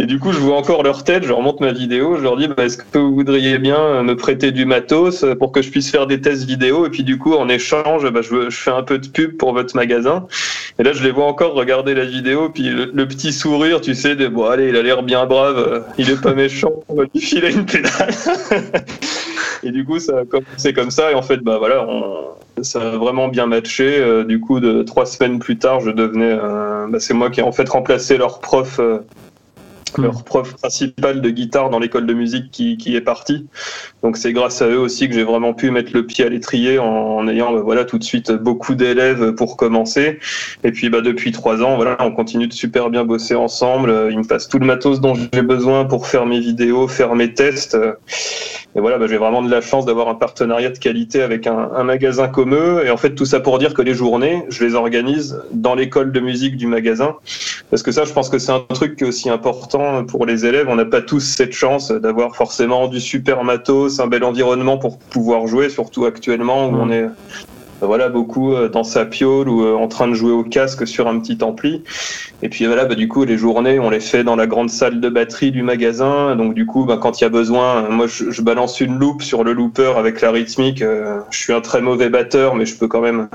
Et du coup, je vois encore leur tête, je leur montre ma vidéo, je leur dis bah, est-ce que vous voudriez bien me prêter du matos pour que je puisse faire des tests vidéo Et puis du coup, en échange, bah, je, je, fais un peu de pub pour votre magasin. Et là, je les vois encore regarder la vidéo, puis le, petit sourire, tu sais, de bon, allez, il a l'air bien brave, il est pas méchant, on va lui filer une pédale. Et du coup, ça a commencé comme ça. Et en fait, bah voilà, ça a vraiment bien matché. Euh, du coup, de trois semaines plus tard, je devenais. bah, c'est moi qui ai en fait remplacé leur prof leur prof principal de guitare dans l'école de musique qui, qui est parti. Donc c'est grâce à eux aussi que j'ai vraiment pu mettre le pied à l'étrier en, ayant bah, voilà tout de suite beaucoup d'élèves pour commencer. Et puis bah depuis trois ans voilà on continue de super bien bosser ensemble. Il me passe tout le matos dont j'ai besoin pour faire mes vidéos, faire mes tests. Et voilà, bah, j'ai vraiment de la chance d'avoir un partenariat de qualité avec un, un, magasin comme eux. Et en fait, tout ça pour dire que les journées, je les organise dans l'école de musique du magasin. Parce que ça, je pense que c'est un truc qui est aussi important pour les élèves. On n'a pas tous cette chance d'avoir forcément du super matos, un bel environnement pour pouvoir jouer, surtout actuellement où on est voilà, beaucoup euh, dans sa piole ou euh, en train de jouer au casque sur un petit ampli. Et puis voilà, bah, du coup, les journées, on les fait dans la grande salle de batterie du magasin. Donc du coup, bah, quand il y a besoin, moi, je, balance une loupe sur le looper avec la rythmique. Euh, je suis un très mauvais batteur, mais je peux quand même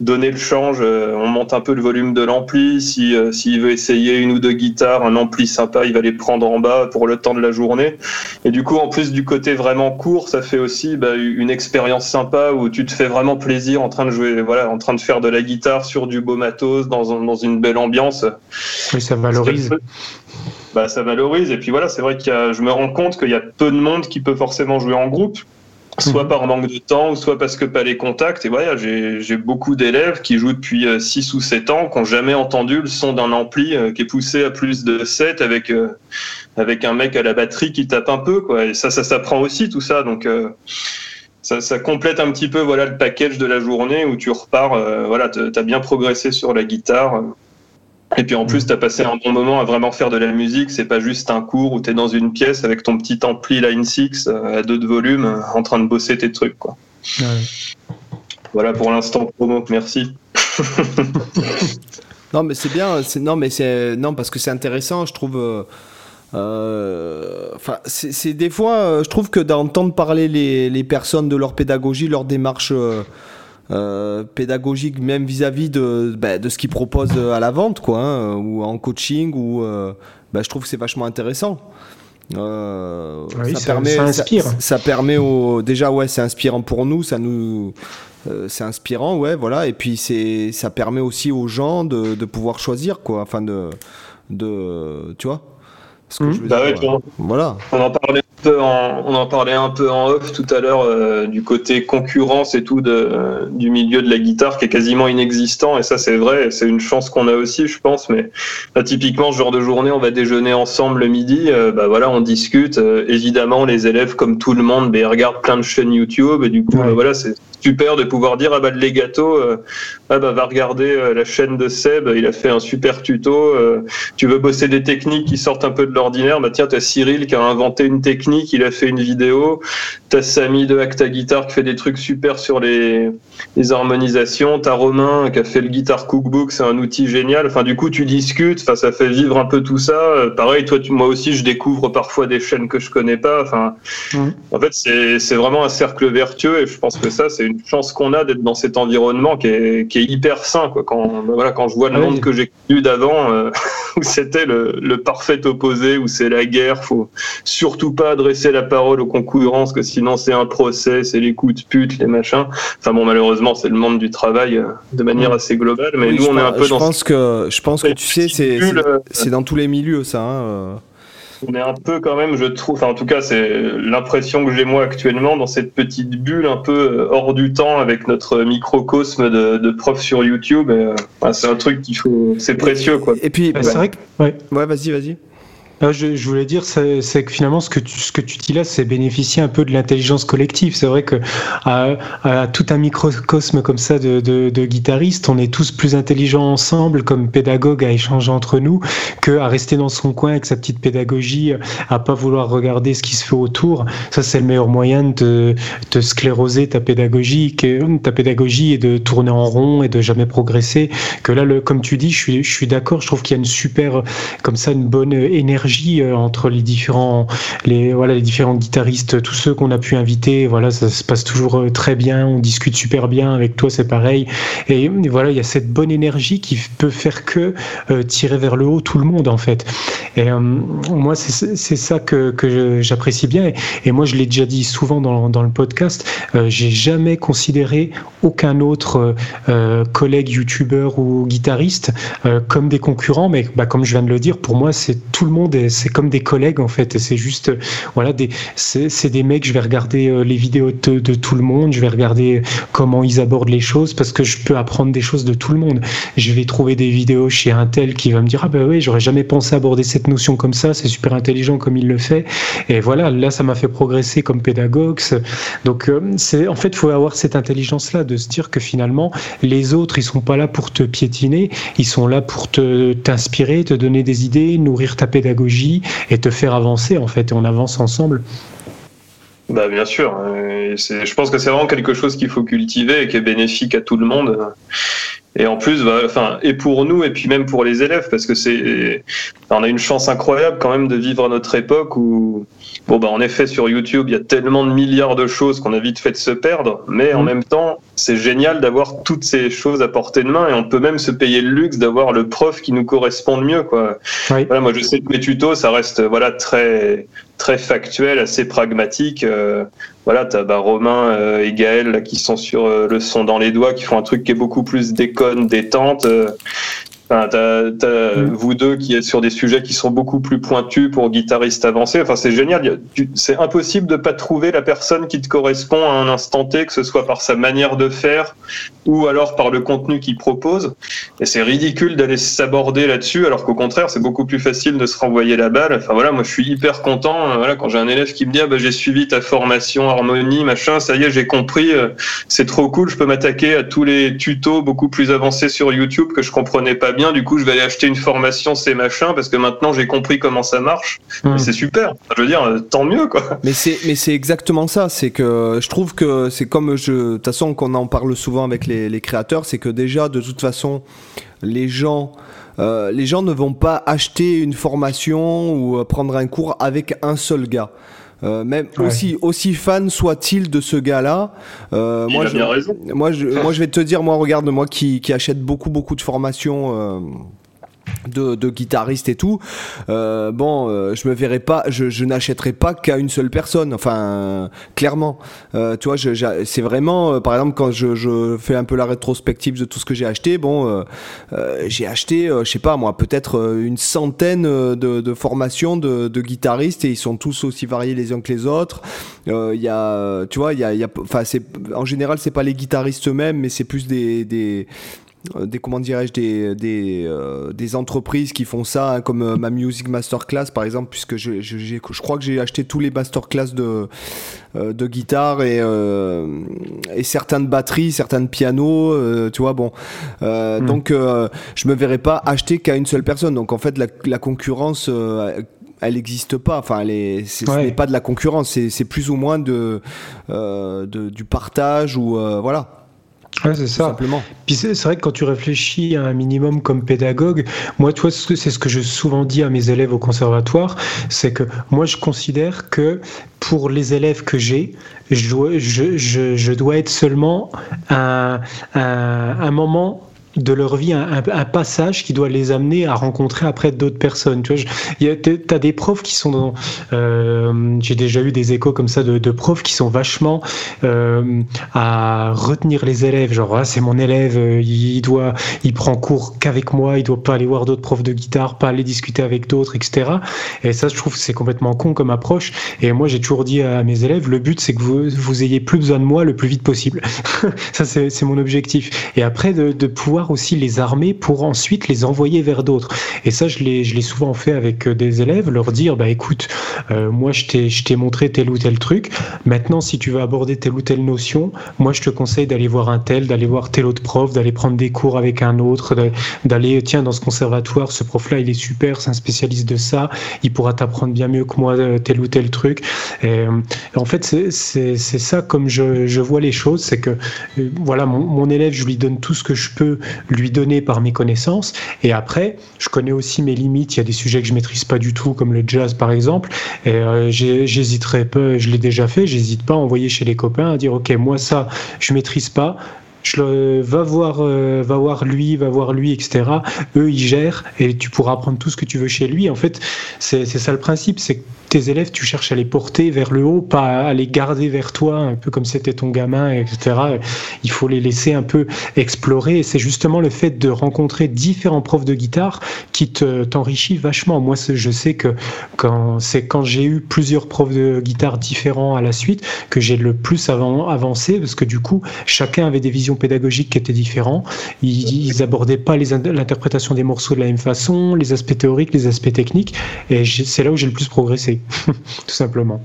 donner le change. on monte un peu le volume de l'ampli. Si s'il veut essayer une ou deux guitares, un ampli sympa, il va les prendre en bas pour le temps de la journée. Et du coup, en plus du côté vraiment court, ça fait aussi bah, une expérience sympa où tu te fais vraiment plaisir en train de jouer, voilà, en train de faire de la guitare sur du beau matos dans, dans une belle ambiance. Oui, ça valorise. Bah, ça valorise. Et puis voilà, c'est vrai que je me rends compte qu'il y a peu de monde qui peut forcément jouer en groupe soit mhm. par manque de temps, ou soit parce que pas les contacts. Et voilà, j'ai beaucoup d'élèves qui jouent depuis 6 euh, ou 7 ans, qui n'ont jamais entendu le son d'un ampli euh, qui est poussé à plus de 7 avec, euh, avec un mec à la batterie qui tape un peu. Quoi. Et ça, ça s'apprend aussi, tout ça. Donc, ça, complète un petit peu voilà le package de la journée où tu repars, euh, voilà, tu as bien progressé sur la guitare. Et puis en plus, tu as passé un bon moment à vraiment faire de la musique. C'est pas juste un cours où tu es dans une pièce avec ton petit ampli Line 6 euh, à deux de volume euh, en train de bosser tes trucs. Quoi. Voilà pour l'instant promo. Merci. non mais c'est bien. Non mais c'est non parce que c'est intéressant. Je trouve. Euh, enfin, c'est des fois, euh, je trouve que d'entendre parler les, les, personnes de leur pédagogie, leur démarche euh, pédagogique, même vis-à-vis de, ben, de ce qu'ils proposent à la vente, quoi, hein, ou en coaching, ou ben, je trouve que c'est vachement intéressant. oui, ça, permet, ça inspire. Ça, permet au, déjà, ouais, c'est inspirant pour nous, ça nous, c'est inspirant, ouais, voilà, et puis c'est, ça permet aussi aux gens de, de pouvoir choisir, quoi, enfin de, de, tu vois. Mmh. Bah voilà. On en parlait un peu en, on en parlait un peu en off tout à l'heure euh, du côté concurrence et tout de, du milieu de la guitare qui est quasiment inexistant et ça c'est vrai, c'est une chance qu'on a aussi je pense. Mais bah, typiquement ce genre de journée, on va déjeuner ensemble le midi, euh, bah voilà, on discute. Euh, évidemment les élèves comme tout le monde, mais regardent plein de chaînes YouTube et du coup voilà c'est super de pouvoir dire ah bah les gâteaux euh, ah bah va regarder euh, la chaîne de Seb il a fait un super tuto euh, tu veux bosser des techniques qui sortent un peu de l'ordinaire bah tiens t'as Cyril qui a inventé une technique il a fait une vidéo t'as Samy de Acta Guitar qui fait des trucs super sur les les harmonisations t'as Romain qui a fait le Guitar Cookbook c'est un outil génial enfin du coup tu discutes enfin ça fait vivre un peu tout ça pareil toi tu, moi aussi je découvre parfois des chaînes que je connais pas enfin en fait c'est c'est vraiment un cercle vertueux et je pense que ça c'est une chance qu'on a d'être dans cet environnement qui est, qui est hyper sain. Quoi. Quand, bah voilà, quand je vois le ah monde que j'ai connu d'avant, euh, où c'était le, le, parfait opposé, où c'est la guerre, faut surtout pas adresser la parole aux concurrents, que sinon c'est un procès, c'est les coups de pute, les machins. Enfin bon, malheureusement, c'est le monde du travail euh, de manière assez globale, mais nous, on est un peu je dans. Pense que, je pense que tu sais, c'est dans tous les milieux, ça. Hein, euh on est un peu quand même, je trouve, enfin en tout cas c'est l'impression que j'ai moi actuellement dans cette petite bulle un peu euh, hors du temps avec notre microcosme de, de prof sur YouTube. Euh, c'est un truc qu'il faut, c'est précieux quoi. Et puis, bah, c'est vrai que, ouais, ouais vas-y, vas-y. Ah, je, voulais dire, c'est que finalement, ce que tu, dis là, c'est bénéficier un peu de l'intelligence collective. C'est vrai que à, tout un microcosme comme ça de, guitaristes, on est tous plus intelligents ensemble, comme pédagogues, à échanger entre nous, que à rester dans son coin avec sa petite pédagogie, à pas vouloir regarder ce qui se fait autour. Ça, c'est le meilleur moyen de, scléroser ta pédagogie, ta pédagogie et de tourner en rond et de jamais progresser. Que là, comme tu dis, je suis d'accord. Je trouve qu'il y a une super, comme ça, une bonne énergie énergie entre les différents, les, voilà, les différents guitaristes, tous ceux qu'on a pu inviter. Voilà, ça se passe toujours très bien, on discute super bien. Avec toi, c'est pareil. Et, voilà, il y a cette bonne énergie qui peut faire que tirer vers le haut tout le monde, en fait. Et moi, c'est ça que, que j'apprécie bien. Et, moi, je l'ai déjà dit souvent dans, dans le podcast, j'ai jamais considéré aucun autre euh, collègue youtubeur ou guitariste euh, comme des concurrents, mais bah, comme je viens de le dire, pour moi, c'est tout le monde, c'est comme des collègues en fait. C'est juste, voilà, c'est des mecs. Je vais regarder euh, les vidéos de, tout le monde, je vais regarder comment ils abordent les choses parce que je peux apprendre des choses de tout le monde. Je vais trouver des vidéos chez un tel qui va me dire ah ben oui, j'aurais jamais pensé aborder cette notion comme ça. C'est super intelligent comme il le fait. Et voilà, là, ça m'a fait progresser comme pédagogue. Donc, c'est en fait, il faut avoir cette intelligence-là de se dire que finalement, les autres, ils sont pas là pour te piétiner, ils sont là pour te t'inspirer, te donner des idées, nourrir ta pédagogie et te faire avancer en fait. Et on avance ensemble. Bah bien sûr. je pense que c'est vraiment quelque chose qu'il faut cultiver et qui est bénéfique à tout le monde. Et en plus, enfin, et pour nous, et puis même pour les élèves, parce que c'est, on a une chance incroyable quand même de vivre à notre époque où, bon, bah, en effet, sur YouTube, il y a tellement de milliards de choses qu'on a vite fait de se perdre, mais en mmh. même temps, c'est génial d'avoir toutes ces choses à portée de main et on peut même se payer le luxe d'avoir le prof qui nous correspond le mieux, quoi. Voilà, moi, je sais que mes tutos, ça reste, voilà, très, très factuel, assez pragmatique. Euh, voilà, tu as bah, Romain euh, et Gaël qui sont sur euh, le son dans les doigts, qui font un truc qui est beaucoup plus déconne, détente. Enfin, t'as, mm. vous deux qui êtes sur des sujets qui sont beaucoup plus pointus pour guitaristes avancés. Enfin, c'est génial. C'est impossible de pas trouver la personne qui te correspond à un instant T, que ce soit par sa manière de faire ou alors par le contenu qu'il propose. Et c'est ridicule d'aller s'aborder là-dessus, alors qu'au contraire, c'est beaucoup plus facile de se renvoyer la balle. Enfin voilà, moi je suis hyper content. Voilà, quand j'ai un élève qui me dit ah, bah, j'ai suivi ta formation harmonie, machin, ça y est, j'ai compris. Euh, c'est trop cool. Je peux m'attaquer à tous les tutos beaucoup plus avancés sur YouTube que je comprenais pas bien du coup, je vais aller acheter une formation, ces machins, parce que maintenant j'ai compris comment ça marche. Hmm. C'est super. Je veux dire, euh, tant mieux, quoi. Mais c'est, mais c'est exactement ça. C'est que je trouve que c'est comme je, de toute façon, qu'on en parle souvent avec les, créateurs, c'est que déjà, de toute façon, les gens, euh, les gens ne vont pas acheter une formation ou euh, prendre un cours avec un seul gars. Même aussi aussi fan soit-il de ce gars-là. Euh, moi, je, moi, je, moi, je vais te dire, moi, regarde, moi qui, qui achète beaucoup, beaucoup de formations. De, guitaristes et tout. Euh, bon, euh, je me verrais pas, je, n'achèterai pas qu'à une seule personne. Enfin, clairement, euh, tu vois, c'est vraiment, par exemple, quand je, fais un peu la rétrospective de tout ce que j'ai acheté. Bon, j'ai acheté, je sais pas moi, peut-être une centaine de, formations de, guitaristes et ils sont tous aussi variés les uns que les autres. Il y a, tu vois, il en général, c'est pas les guitaristes eux-mêmes, mais c'est plus des, des comment dirais-je des des, euh, des, entreprises qui font ça hein, comme euh, ma Music Masterclass par exemple puisque je, je, je crois que j'ai acheté tous les masterclass de de guitare et et certaines batteries certains pianos tu vois bon hmm. donc je me verrais pas acheter qu'à une seule personne donc en fait la, la concurrence elle n'existe pas. Enfin, elle ce n'est pas de la concurrence, c'est plus ou moins de, de, du partage ou voilà. Ouais, c'est ça. Simplement. Puis c'est vrai que quand tu réfléchis à un minimum comme pédagogue, moi, toi, c'est ce que je souvent dis à mes élèves au conservatoire, c'est que moi, je considère que pour les élèves que j'ai, je, je, je, je, dois être seulement un, un, un moment de leur vie un, passage qui doit les amener à rencontrer après d'autres personnes. Tu vois, tu as des profs qui sont dans. Euh, j'ai déjà eu des échos comme ça de, de profs qui sont vachement euh, à retenir les élèves. Genre, ah, c'est mon élève, euh, il doit, il prend cours qu'avec moi, il doit pas aller voir d'autres profs de guitare, pas aller discuter avec d'autres, etc. Et ça, je trouve que c'est complètement con comme approche. Et moi, j'ai toujours dit à mes élèves, le but, c'est que vous, vous ayez plus besoin de moi le plus vite possible. ça, c'est mon objectif. Et après, de, de pouvoir aussi les armer pour ensuite les envoyer vers d'autres. Et ça, je l'ai, souvent fait avec euh, des élèves, leur dire, bah écoute, euh, moi je t'ai, montré tel ou tel truc. Maintenant, si tu veux aborder telle ou telle notion, moi je te conseille d'aller voir un tel, d'aller voir tel autre prof, d'aller prendre des cours avec un autre, d'aller, tiens, dans ce conservatoire, ce prof-là, il est super, c'est un spécialiste de ça, il pourra t'apprendre bien mieux que moi euh, tel ou tel truc. En fait, c'est ça comme je, je vois les choses, c'est que voilà, mon, mon élève, je lui donne tout ce que je peux lui donner par mes connaissances. Et après, je connais aussi mes limites. Il y a des sujets que je maîtrise pas du tout, comme le jazz par exemple. Et euh, j'hésiterai pas, je l'ai déjà fait, j'hésite pas à envoyer chez les copains à dire ok, moi ça, je maîtrise pas je le, va voir, euh, va voir lui, va voir lui, etc. Eux, ils gèrent et tu pourras apprendre tout ce que tu veux chez lui. En fait, c'est ça le principe, c'est tes élèves, tu cherches à les porter vers le haut, pas à les garder vers toi, un peu comme c'était ton gamin, etc. Il faut les laisser un peu explorer. Et c'est justement le fait de rencontrer différents profs de guitare qui t'enrichit vachement. Moi, je sais que quand c'est quand j'ai eu plusieurs profs de guitare différents à la suite que j'ai le plus avancé, parce que du coup, chacun avait des visions pédagogiques qui étaient différents. Ils, ils abordaient pas l'interprétation des morceaux de la même façon, les aspects théoriques, les aspects techniques. Et c'est là où j'ai le plus progressé, tout simplement.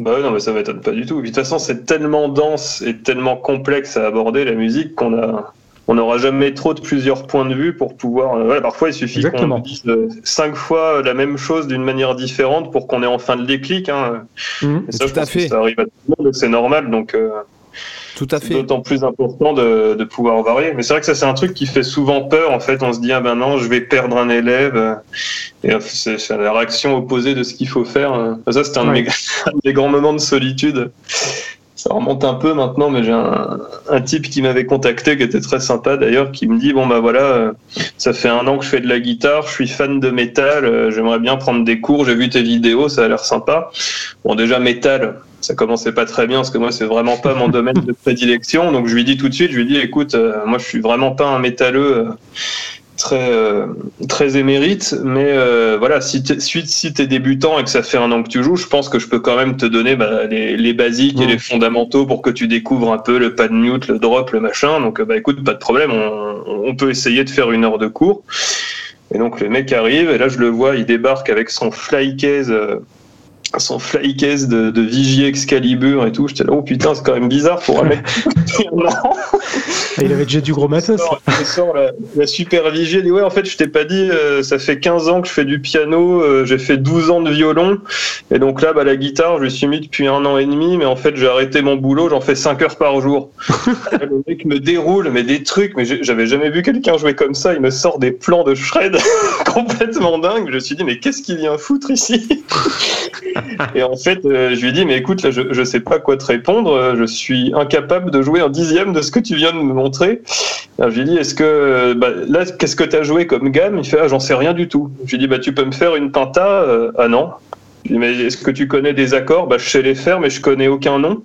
Bah non, mais ça m'étonne pas du tout. de toute façon, c'est tellement dense et tellement complexe à aborder la musique qu'on a, on n'aura jamais trop de plusieurs points de vue pour pouvoir. Euh, parfois, il suffit qu'on dise euh, cinq fois la même chose d'une manière différente pour qu'on ait enfin le déclic. Hein. Mmh. ça, tout à fait. ça arrive à tout le monde, c'est normal. Donc, euh, tout à fait. D'autant plus important de, de, pouvoir varier. Mais c'est vrai que ça, c'est un truc qui fait souvent peur. En fait, on se dit, ah ben non, je vais perdre un élève. Et c'est la réaction opposée de ce qu'il faut faire. Ça, c'était un, un, des grands moments de solitude. Ça remonte un peu maintenant, mais j'ai un, un, type qui m'avait contacté, qui était très sympa d'ailleurs, qui me dit, bon bah voilà, euh, ça fait un an que je fais de la guitare, je suis fan de métal, euh, j'aimerais bien prendre des cours, j'ai vu tes vidéos, ça a l'air sympa. Bon déjà métal, ça commençait pas très bien parce que moi c'est vraiment pas mon domaine de prédilection. Donc je lui dis tout de suite, je lui dis écoute, euh, moi je suis vraiment pas un métalleux euh, très euh, très émérite, mais voilà, si t'es si t'es débutant et que ça fait un an que tu joues, je pense que je peux quand même te donner bah, les, les, basiques et les fondamentaux pour que tu découvres un peu le pad mute, le drop, le machin. Donc bah écoute, pas de problème, on, on peut essayer de faire une heure de cours. Et donc le mec arrive et là je le vois, il débarque avec son fly case son flycase de, de Vigier Excalibur et tout. J'étais là, oh putain, c'est quand même bizarre pour mec. il avait déjà du gros matos. Il sort, la, super Vigier. Il dit, ouais, en fait, je t'ai pas dit, euh, ça fait 15 ans que je fais du piano, euh, j'ai fait 12 ans de violon. Et donc là, bah, la guitare, je me suis mis depuis un an et demi, mais en fait, j'ai arrêté mon boulot, j'en fais 5 heures par jour. le mec me déroule, mais des trucs, mais j'avais jamais vu quelqu'un jouer comme ça. Il me sort des plans de shred complètement dingues. Je me suis dit, mais qu'est-ce qu'il vient foutre ici? Et en fait, euh, je lui ai dit, mais écoute, là, je, je sais pas quoi te répondre. Je suis incapable de jouer un dixième de ce que tu viens de me montrer. Je lui ai dit, est-ce que, bah, là, qu'est-ce que tu as joué comme gamme? Il fait, ah, j'en sais rien du tout. Je lui ai dit, bah, tu peux me faire une penta euh, Ah non. Je lui ai mais est-ce que tu connais des accords? Bah, je sais les faire, mais je connais aucun nom.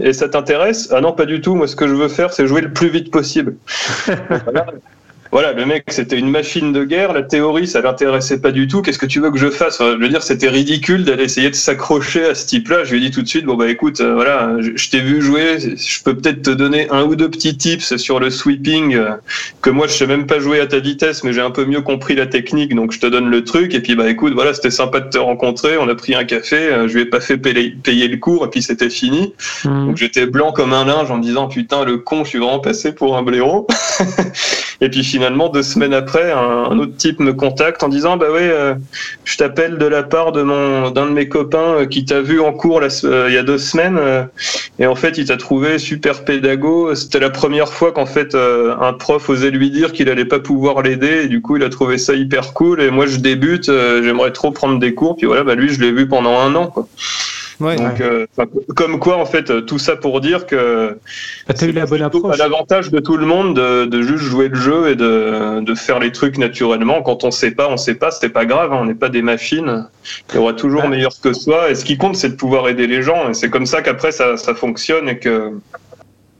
Et ça t'intéresse? Ah non, pas du tout. Moi, ce que je veux faire, c'est jouer le plus vite possible. voilà. Voilà, le mec, c'était une machine de guerre. La théorie, ça l'intéressait pas du tout. Qu'est-ce que tu veux que je fasse? Je veux dire, c'était ridicule d'aller essayer de s'accrocher à ce type-là. Je lui ai dit tout de suite, bon bah écoute, euh, voilà, je, t'ai vu jouer. Je peux peut-être te donner un ou deux petits tips sur le sweeping euh, que moi je sais même pas jouer à ta vitesse, mais j'ai un peu mieux compris la technique, donc je te donne le truc. Et puis bah écoute, voilà, c'était sympa de te rencontrer. On a pris un café. Euh, je lui ai pas fait payer, le cours et puis c'était fini. Mmh. Donc j'étais blanc comme un linge en me disant putain le con, je suis vraiment passé pour un blaireau. et puis finalement, deux semaines après, un, autre type me contacte en disant bah ouais, euh, je t'appelle de la part de mon d'un de mes copains euh, qui t'a vu en cours euh, il y a deux semaines et en fait il t'a trouvé super pédago. C'était la première fois qu'en fait un prof osait lui dire qu'il allait pas pouvoir l'aider et du coup il a trouvé ça hyper cool. Et moi je débute, j'aimerais trop prendre des cours. Puis voilà, bah lui je l'ai vu pendant un an quoi. Donc, euh, comme quoi, en fait, euh, tout ça pour dire que ah, as eu la bonne approche. l'avantage de tout le monde de, de, juste jouer le jeu et de, de, faire les trucs naturellement. Quand on sait pas, on sait pas, c'était pas grave. Hein, on n'est pas des machines. Il y aura toujours meilleur que soi. Et ce qui compte, c'est de pouvoir aider les gens. Et c'est comme ça qu'après ça, ça fonctionne et que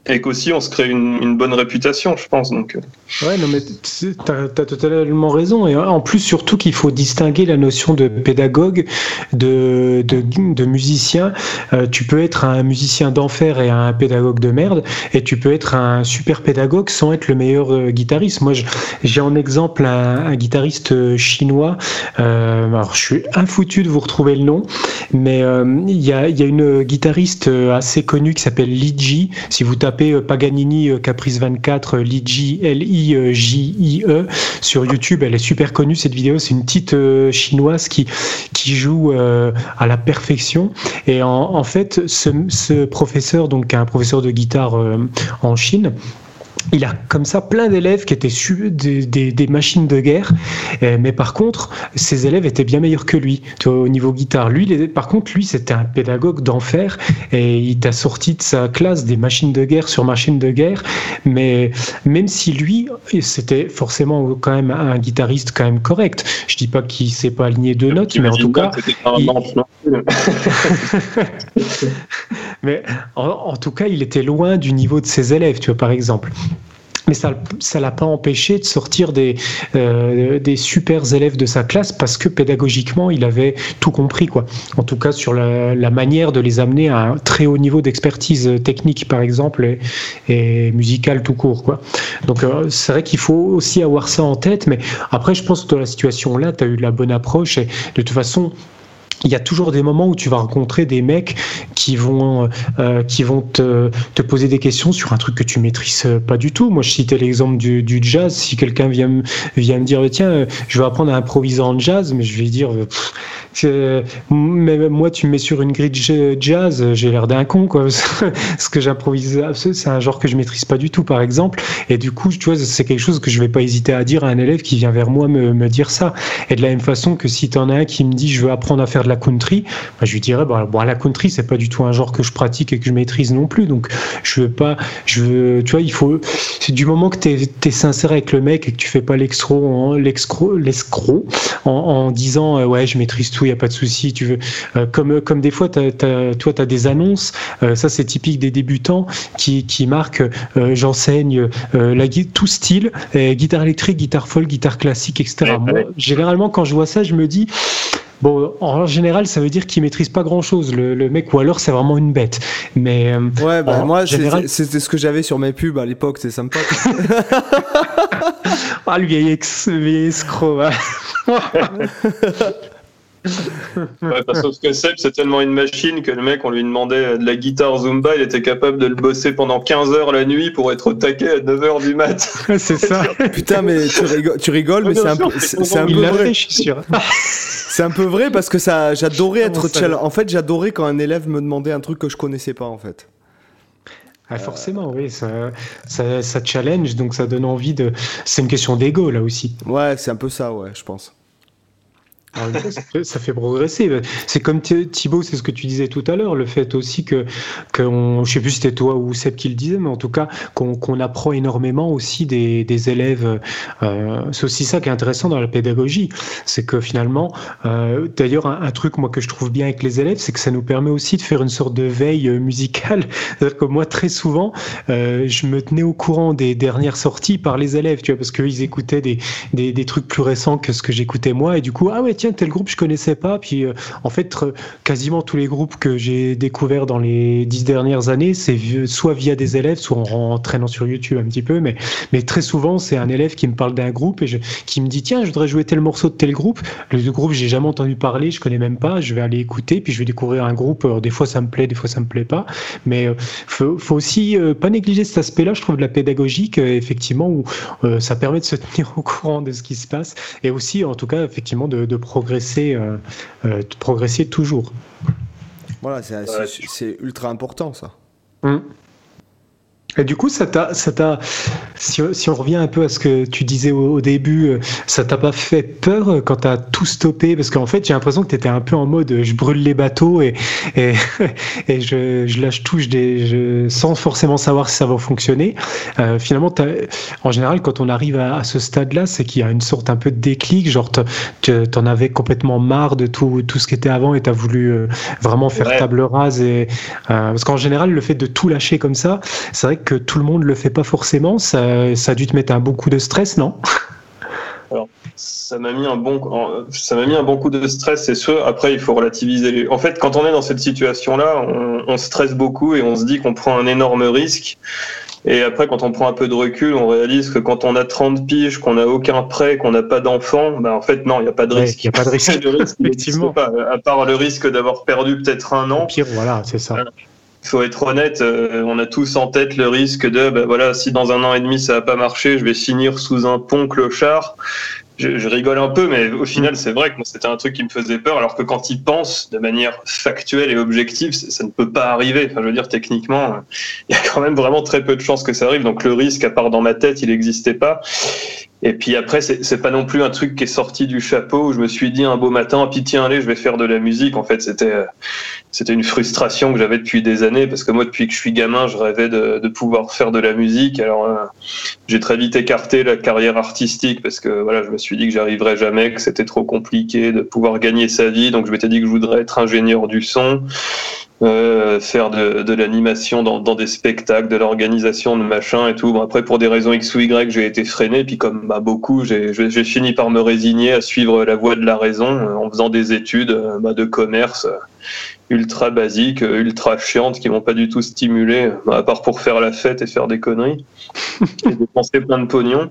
et qu'aussi on se crée une, bonne réputation, je pense. Donc. Euh. Ouais, non, mais tu as, totalement raison. Et en plus, surtout qu'il faut distinguer la notion de pédagogue, de, de, de musicien. Euh, tu peux être un musicien d'enfer et un pédagogue de merde, et tu peux être un super pédagogue sans être le meilleur euh, guitariste. Moi, j'ai en exemple un, guitariste chinois. alors, je suis infoutu de vous retrouver le nom, mais il y, a, y, a, une guitariste assez connue qui s'appelle Li Ji. Si vous tapez euh, Paganini euh, Caprice 24 Liji L I J I E sur YouTube. Elle est super connue cette vidéo. C'est une petite euh, chinoise qui qui joue à la perfection. Et en, fait, ce, ce, professeur, donc un professeur de guitare en Chine il a comme ça plein d'élèves qui étaient des, des, machines de guerre, mais par contre, ses élèves étaient bien meilleurs que lui au niveau guitare. Lui, par contre, lui, c'était un pédagogue d'enfer et il t'a sorti de sa classe des machines de guerre sur machines de guerre. Mais même si lui, c'était forcément quand même un guitariste quand même correct. Je dis pas qu'il s'est pas aligné deux notes, mais en tout cas, mais en, tout cas, il était loin du niveau de ses élèves, tu vois, par exemple mais ça ne l'a pas empêché de sortir des, euh, des super élèves de sa classe parce que pédagogiquement, il avait tout compris. Quoi. En tout cas, sur la, manière de les amener à un très haut niveau d'expertise technique, par exemple, et, et musicale tout court. Quoi. Donc, euh, c'est vrai qu'il faut aussi avoir ça en tête, mais après, je pense que dans la situation là, tu as eu la bonne approche et de toute façon, il y a toujours des moments où tu vas rencontrer des mecs qui vont, euh, qui vont te, te, poser des questions sur un truc que tu maîtrises pas du tout. Moi, je citais l'exemple du, du, jazz. Si quelqu'un vient, vient me dire, tiens, je vais apprendre à improviser en jazz, mais je vais dire, mais moi, tu me mets sur une grille jazz, j'ai l'air d'un con, quoi. Ce que j'improvise, c'est un genre que je maîtrise pas du tout, par exemple. Et du coup, tu vois, c'est quelque chose que je vais pas hésiter à dire à un élève qui vient vers moi me, dire ça. Et de la même façon que si tu en as un qui me dit, je veux apprendre à faire de la country, bah, je lui dirais, bah, bon, la country, c'est pas du tout un genre que je pratique et que je maîtrise non plus. Donc, je veux pas, je veux, tu vois, il faut, du moment que tu es, sincère avec le mec et que tu fais pas l'escroc, l'escroc, en, en, disant, euh, ouais, je maîtrise tout, il y a pas de souci. Tu veux, euh, comme, comme des fois, toi, tu as des annonces, euh, ça, c'est typique des débutants qui, qui marquent, j'enseigne la, tout style, guitare électrique, guitare folk, guitare classique, etc. Moi, généralement, quand je vois ça, je me dis, Bon, en général, ça veut dire qu'il maîtrise pas grand chose, le, mec, ou alors c'est vraiment une bête. Mais euh, ouais, bah, moi, c'était ce que j'avais sur mes pubs à l'époque, c'est sympa. ah, le vieil, ex, vieil escroc. ouais, parce que Seb, c'est tellement une machine que le mec, on lui demandait de la guitare Zumba, il était capable de le bosser pendant 15 heures la nuit pour être au taquet à 9 heures du mat. c'est ça. Putain, mais tu rigoles, mais c'est un, peu, c'est un peu vrai. c'est un peu vrai parce que ça, j'adorais être challenge. En fait, j'adorais quand un élève me demandait un truc que je connaissais pas, en fait. Ah, forcément, oui, ça, ça, ça, challenge, donc ça donne envie de. C'est une question d'ego là aussi. Ouais, c'est un peu ça, ouais, je pense. Ah, ça, fait, progresser. C'est comme Thibaut, c'est ce que tu disais tout à l'heure, le fait aussi que, que on, je sais plus si c'était toi ou Seb qui le disait, mais en tout cas qu'on apprend énormément aussi des, des élèves. Euh, c'est aussi ça qui est intéressant dans la pédagogie, c'est que finalement, euh, d'ailleurs un, truc moi que je trouve bien avec les élèves, c'est que ça nous permet aussi de faire une sorte de veille euh, musicale. C'est-à-dire que moi très souvent, euh, je me tenais au courant des dernières sorties par les élèves, tu vois, parce qu'ils écoutaient des, des, des trucs plus récents que ce que j'écoutais moi, et du coup ah ouais tiens, tel groupe je connaissais pas. Puis euh, en fait, quasiment tous les groupes que j'ai découverts dans les dix dernières années, c'est soit via des élèves, soit en, traînant sur YouTube un petit peu, mais, mais très souvent, c'est un élève qui me parle d'un groupe et qui me dit tiens, je voudrais jouer tel morceau de tel groupe. Le groupe, j'ai jamais entendu parler, je connais même pas. Je vais aller écouter, puis je vais découvrir un groupe. des fois, ça me plaît, des fois, ça me plaît pas. Mais euh, faut, faut aussi euh, pas négliger cet aspect-là, je trouve, de la pédagogique, effectivement, où ça permet de se tenir au courant de ce qui se passe et aussi, en tout cas, effectivement, de, de progresser, euh, euh, progresser toujours. Voilà, c'est ultra important ça. Hum. Et du coup, ça t'a, ça t'a, si, si, on revient un peu à ce que tu disais au, début, euh, ça t'a pas fait peur quand t'as tout stoppé? Parce qu'en fait, j'ai l'impression que t'étais un peu en mode je brûle les bateaux et, et, et je, je, lâche tout je, je, sans forcément savoir si ça va fonctionner. Euh, finalement, en général, quand on arrive à, ce stade-là, c'est qu'il y a une sorte un peu de déclic, genre t'en avais complètement marre de tout, tout ce qui était avant et t'as voulu euh, vraiment faire table rase. Et, euh, parce qu'en général, le fait de tout lâcher comme ça, c'est vrai que tout le monde le fait pas forcément. Ça, ça a dû te mettre un bon coup de stress, non? Alors, ça m'a mis un bon, ça m'a mis un bon coup de stress, c'est sûr. Après, il faut relativiser. Les... En fait, quand on est dans cette situation-là, on, on stresse beaucoup et on se dit qu'on prend un énorme risque. Et après, quand on prend un peu de recul, on réalise que quand on a 30 piges, qu'on n'a aucun prêt, qu'on n'a pas d'enfant, ben en fait, non, il n'y a pas de risque. Il n'y a pas de risque. Effectivement. Pas, à part le risque d'avoir perdu peut-être un an. Pire, voilà, c'est ça. Faut être honnête, euh, on a tous en tête le risque de, ben voilà, si dans un an et demi ça va pas marcher, je vais finir sous un pont clochard. Je, je rigole un peu, mais au final, c'est vrai que c'était un truc qui me faisait peur, alors que quand il pense de manière factuelle et objective, ça ne peut pas arriver. Enfin, je veux dire, techniquement, il y a quand même vraiment très peu de chances que ça arrive. Donc le risque, à part dans ma tête, il n'existait pas. Et puis après, c'est pas non plus un truc qui est sorti du chapeau où je me suis dit un beau matin, puis tiens, allez, je vais faire de la musique. En fait, c'était c'était une frustration que j'avais depuis des années parce que moi, depuis que je suis gamin, je rêvais de, de pouvoir faire de la musique. Alors, euh, j'ai très vite écarté la carrière artistique parce que voilà, je me suis dit que j'arriverais jamais, que c'était trop compliqué de pouvoir gagner sa vie. Donc, je m'étais dit que je voudrais être ingénieur du son. Euh, faire de, l'animation dans, des spectacles, de l'organisation de machin et tout. Bon, après, pour des raisons X ou Y, j'ai été freiné. Puis comme bah, beaucoup, j'ai fini par me résigner à suivre la voie de la raison euh, en faisant des études euh, bah, de commerce ultra basiques, ultra chiantes, qui m'ont pas du tout stimulé, bah, à part pour faire la fête et faire des conneries et dépenser plein de pognon.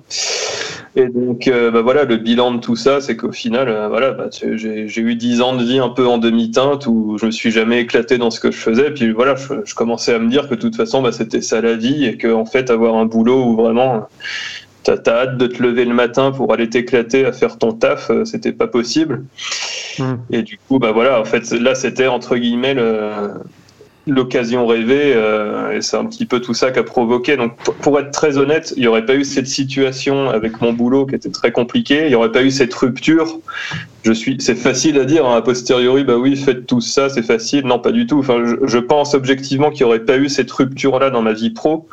Et donc, euh, bah voilà, le bilan de tout ça, c'est qu'au final, euh, voilà, bah, j'ai eu dix ans de vie un peu en demi-teinte où je me suis jamais éclaté dans ce que je faisais. Puis voilà, je, je commençais à me dire que de toute façon, bah, c'était ça la vie et que en fait, avoir un boulot où vraiment t'as as hâte de te lever le matin pour aller t'éclater à faire ton taf, euh, c'était pas possible. Mmh. Et du coup, bah voilà, en fait, là, c'était entre guillemets le, l'occasion rêvée, euh, et c'est un petit peu tout ça qui a provoqué. Donc, pour être très honnête, il n'y aurait pas eu cette situation avec mon boulot qui était très compliqué, il n'y aurait pas eu cette rupture. Je suis, c'est facile à dire hein, a posteriori, bah oui, faites tout ça, c'est facile. Non, pas du tout. Enfin, je, pense objectivement qu'il n'y aurait pas eu cette rupture-là dans ma vie pro.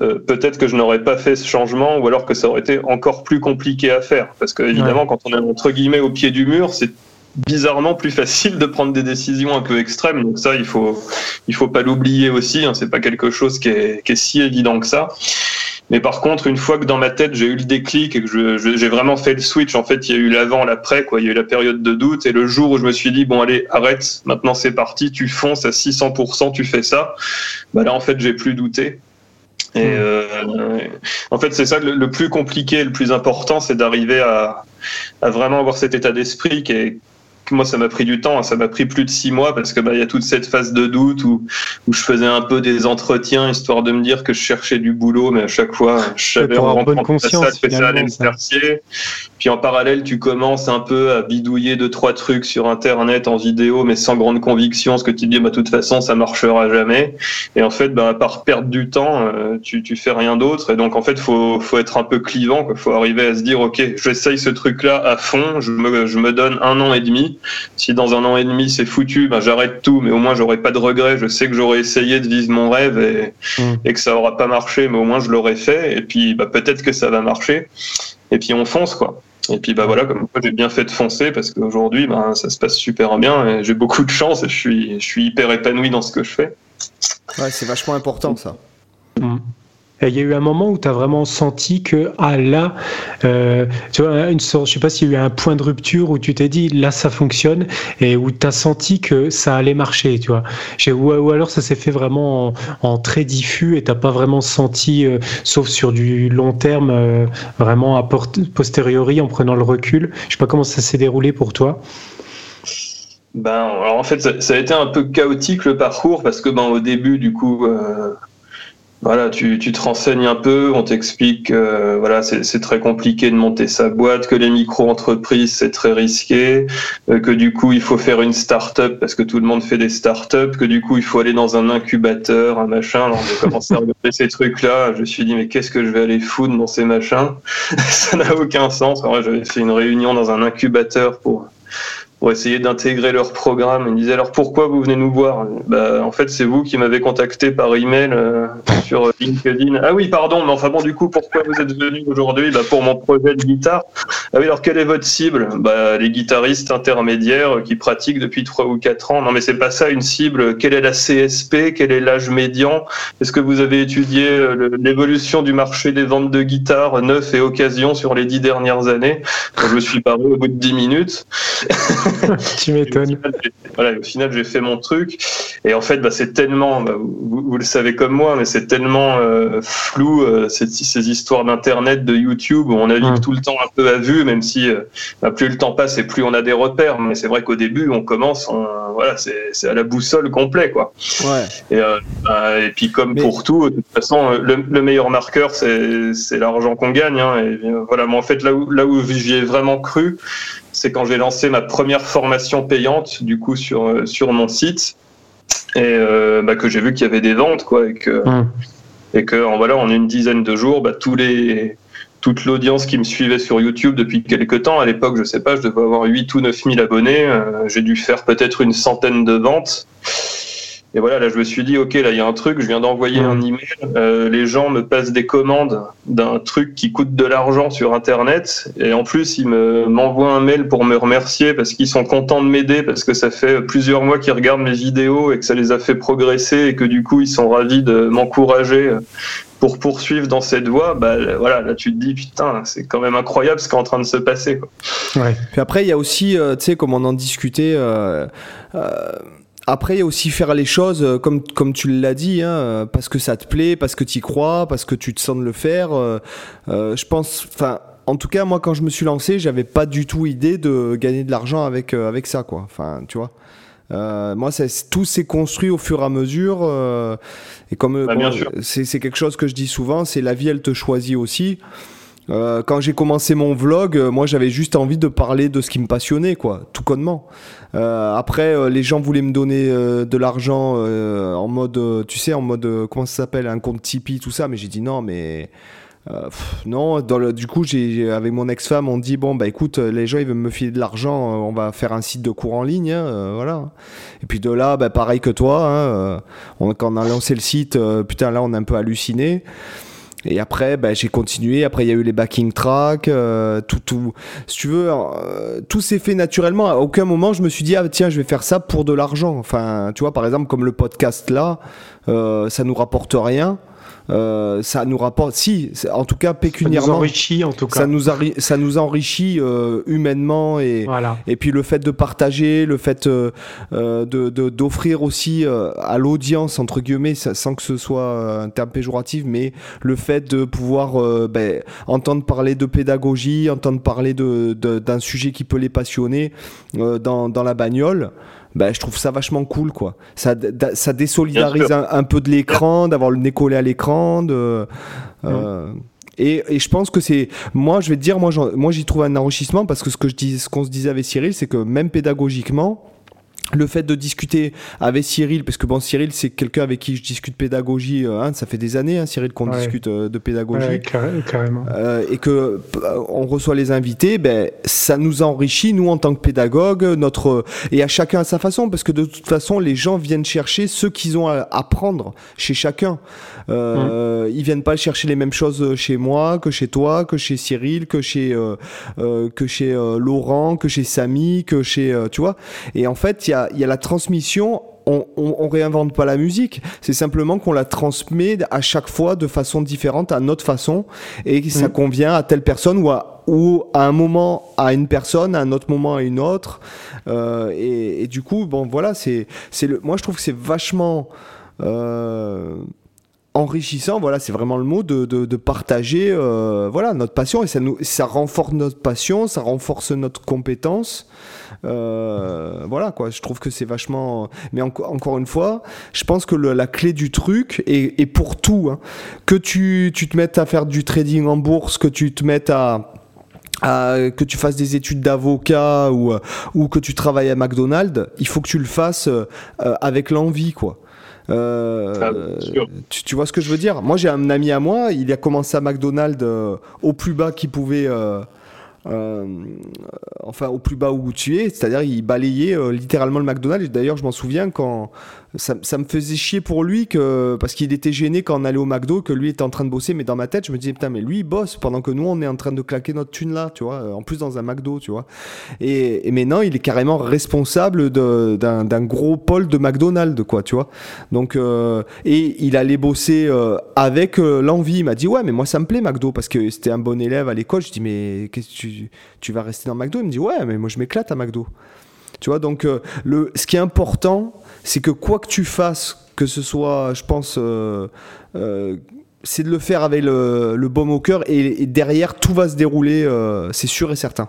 Euh, peut-être que je n'aurais pas fait ce changement ou alors que ça aurait été encore plus compliqué à faire. Parce que évidemment, quand on est entre guillemets au pied du mur, c'est bizarrement plus facile de prendre des décisions un peu extrêmes. Donc ça, il faut, il faut pas l'oublier aussi. Hein. C'est pas quelque chose qui est, qui est, si évident que ça. Mais par contre, une fois que dans ma tête j'ai eu le déclic et que j'ai vraiment fait le switch, en fait, il y a eu l'avant, l'après, quoi. Il y a eu la période de doute et le jour où je me suis dit bon allez, arrête, maintenant c'est parti, tu fonces à 600%, tu fais ça. Bah là, en fait, j'ai plus douté. Et hmm. euh, en fait, c'est ça le, le, plus compliqué, le plus important, c'est d'arriver à, à, vraiment avoir cet état d'esprit qui est, moi, ça m'a pris du temps. Hein. Ça m'a pris plus de six mois parce que bah, il y a toute cette phase de doute où, où je faisais un peu des entretiens histoire de me dire que je cherchais du boulot, mais à chaque fois, je savais en bonne conscience. Ça, ça allait me Puis en parallèle, tu commences un peu à bidouiller deux trois trucs sur Internet en vidéo, mais sans grande conviction, ce que tu te dis, bah, de toute façon, ça marchera jamais. Et en fait, bah, à part perdre du temps, euh, tu, tu fais rien d'autre. Et donc, en fait, faut, faut être un peu clivant. Il faut arriver à se dire, ok, j'essaye ce truc-là à fond. Je me, je me donne un an et demi si dans un an et demi c'est foutu, ben j'arrête tout, mais au moins j'aurai pas de regrets. Je sais que j'aurais essayé de vivre mon rêve et, mm. et, que ça aura pas marché, mais au moins je l'aurais fait. Et puis bah, peut-être que ça va marcher. Et puis on fonce quoi. Et puis bah voilà, comme j'ai bien fait de foncer parce qu'aujourd'hui ben, ça se passe super bien et j'ai beaucoup de chance et je suis, je suis hyper épanoui dans ce que je fais. Ouais, c'est vachement important ça. Mm. Il y a eu un moment où tu as vraiment senti que, ah là, euh, tu vois, une sorte, je sais pas s'il y a eu un point de rupture où tu t'es dit, là, ça fonctionne, et où tu as senti que ça allait marcher, tu vois. Ou, alors ça s'est fait vraiment en, très diffus et t'as pas vraiment senti, euh, sauf sur du long terme, euh, vraiment a posteriori, en prenant le recul. Je sais pas comment ça s'est déroulé pour toi. Ben, en fait, ça, a été un peu chaotique le parcours parce que ben au début, du coup, euh, voilà, tu, tu, te renseignes un peu, on t'explique que voilà, c'est très compliqué de monter sa boîte, que les micro-entreprises c'est très risqué, euh, que du coup il faut faire une start-up parce que tout le monde fait des start-up, que du coup il faut aller dans un incubateur, un machin. Alors j'ai commencé à regarder ces trucs-là, je me suis dit mais qu'est-ce que je vais aller foutre dans ces machins? Ça n'a aucun sens. J'avais fait une réunion dans un incubateur pour pour essayer d'intégrer leur programme. Ils me disaient alors pourquoi vous venez nous voir? Bah, En fait, c'est vous qui m'avez contacté par email euh, sur LinkedIn. Ah oui, pardon, mais enfin bon, du coup, pourquoi vous êtes venu aujourd'hui? Bah, Pour mon projet de guitare. Ah oui, alors quelle est votre cible? Bah, Les guitaristes intermédiaires qui pratiquent depuis 3 ou 4 ans. Non, mais c'est pas ça une cible. Quelle est la CSP Quel est l'âge médian? Est-ce que vous avez étudié euh, l'évolution du marché des ventes de guitares neufs et occasions sur les 10 dernières années? Je me suis parlé au bout de 10 minutes. tu m'étonnes. Voilà, au final, j'ai fait mon truc. Et en fait, bah, c'est tellement, bah, vous, vous, le savez comme moi, mais c'est tellement euh, flou, euh, ces, ces, histoires d'Internet, de YouTube, où on navigue mmh. tout le temps un peu à vue, même si euh, bah, plus le temps passe et plus on a des repères. Mais c'est vrai qu'au début, on commence, on, voilà, c'est à la boussole complet, quoi. Ouais. Et, bah, et puis comme pour tout, de toute façon, le, meilleur marqueur, c'est l'argent qu'on gagne. Hein, et voilà, mais en fait, là où, là où j'y ai vraiment cru, c'est quand j'ai lancé ma première formation payante, du coup, sur, sur mon site, et bah, que j'ai vu qu'il y avait des ventes, quoi, et que, mmh. et que en, voilà, en une dizaine de jours, bah, tous les toute l'audience qui me suivait sur YouTube depuis quelques temps. À l'époque, je sais pas, je devais avoir 8 ou 9 000 abonnés. Euh, j'ai dû faire peut-être une centaine de ventes. Et voilà, là, je me suis dit, OK, là, il y a un truc, je viens d'envoyer un email. Euh, les gens me passent des commandes d'un truc qui coûte de l'argent sur Internet. Et en plus, ils m'envoient un mail pour me remercier parce qu'ils sont contents de m'aider, parce que ça fait plusieurs mois qu'ils regardent mes vidéos et que ça les a fait progresser et que du coup, ils sont ravis de m'encourager pour poursuivre dans cette voie, bah, voilà, là tu te dis putain, c'est quand même incroyable ce qui est en train de se passer. Quoi. Ouais. Puis après, il y a aussi, euh, tu sais, comme on en discutait, euh, euh, après, il y a aussi faire les choses comme, comme tu l'as dit, hein, parce que ça te plaît, parce que tu y crois, parce que tu te sens de le faire. je pense, enfin, en tout cas, moi, quand je me suis lancé, j'avais pas du tout idée de gagner de l'argent avec, avec ça, quoi. Enfin, tu vois. Euh, moi, tout s'est construit au fur et à mesure. Euh, et comme bah, c'est quelque chose que je dis souvent, c'est la vie, elle te choisit aussi. Euh, quand j'ai commencé mon vlog, moi j'avais juste envie de parler de ce qui me passionnait, quoi, tout connement. après, les gens voulaient me donner de l'argent en mode, tu sais, en mode, comment ça s'appelle, un compte Tipeee, tout ça, mais j'ai dit non, mais euh, non, du coup, j'ai, avec mon ex-femme, on dit bon bah écoute, les gens ils veulent me filer de l'argent, euh, on va faire un site de cours en ligne, hein, euh, voilà. Et puis de là, bah, pareil que toi, hein, quand on a lancé le site, putain là on a un peu halluciné. Et après, bah, j'ai continué. Après, il y a eu les backing tracks, tout, tout. Si tu veux, tout s'est fait naturellement. À aucun moment, je me suis dit ah tiens, je vais faire ça pour de l'argent. Enfin, tu vois, par exemple, comme le podcast là, ça nous rapporte rien. Euh, ça nous rapporte, si, en tout cas pécuniairement, ça nous enrichit en tout cas. Ça nous, ça nous enrichit euh, humainement et, et puis le fait de partager, le fait euh, de d'offrir aussi à l'audience entre guillemets, sans que ce soit un terme péjoratif, mais le fait de pouvoir ben, entendre parler de pédagogie, entendre parler de d'un sujet qui peut les passionner dans, dans la bagnole bah, je trouve ça vachement cool, quoi. Ça, ça désolidarise un, peu de l'écran, d'avoir le nez collé à l'écran, de. Euh, et, et, je pense que c'est, moi, je vais te dire, moi, moi, j'y trouve un enrichissement parce que ce que je dis, ce qu'on se disait avec Cyril, c'est que même pédagogiquement, le fait de discuter avec Cyril, parce que bon, Cyril, c'est quelqu'un avec qui je discute pédagogie, euh, hein, ça fait des années, hein, Cyril, qu'on discute euh, de pédagogie. Ouais, carrément. Euh, et que on reçoit les invités, ben, ça nous enrichit, nous, en tant que pédagogues, notre, et à chacun à sa façon, parce que de toute façon, les gens viennent chercher ce qu'ils ont à apprendre chez chacun. Euh, Ils viennent pas chercher les mêmes choses chez moi, que chez toi, que chez Cyril, que chez, que chez Laurent, que chez Samy, que chez, tu vois. Et en fait, il y a il y a la transmission on, on, réinvente pas la musique, c'est simplement qu'on la transmet à chaque fois de façon différente, à notre façon, et ça mm. convient à telle personne ou à, ou à un moment à une personne, à un autre moment à une autre. Euh, et, du coup, bon, voilà, c'est, c'est le, moi je trouve que c'est vachement euh, enrichissant. Voilà, c'est vraiment le mot de, de, partager, euh, voilà, notre passion et ça nous, ça renforce notre passion, ça renforce notre compétence. Euh, voilà quoi, je trouve que c'est vachement. Mais encore une fois, je pense que la clé du truc est, pour tout, hein. que tu, tu te mettes à faire du trading en bourse, que tu te mettes à que tu fasses des études d'avocat ou, ou que tu travailles à McDonald's, il faut que tu le fasses euh, avec l'envie, quoi. Euh, ah, tu, vois ce que je veux dire? Moi, j'ai un ami à moi, il a commencé à McDonald's au plus bas qu'il pouvait. Euh, enfin au plus bas où tu es, c'est-à-dire il balayait euh, littéralement le McDonald's. D'ailleurs, je m'en souviens quand ça, me faisait chier pour lui que parce qu'il était gêné quand on allait au McDo que lui était en train de bosser, mais dans ma tête, je me disais putain, mais lui il bosse pendant que nous on est en train de claquer notre thune là, tu vois, euh, en plus dans un McDo, tu vois. Et, maintenant, il est carrément responsable d'un gros pôle de McDonald's, quoi, tu vois. Donc et il allait bosser avec l'envie. Il m'a dit ouais, mais moi ça me plaît McDo parce que c'était un bon élève à l'école. Je dis mais qu'est-ce que tu tu, vas rester dans McDo? Il me dit, ouais, mais moi je m'éclate à McDo. Tu vois, donc euh, le, ce qui est important, c'est que quoi que tu fasses, que ce soit, je pense, euh, euh, c'est de le faire avec le, le baume au cœur et, derrière, tout va se dérouler, c'est sûr et certain.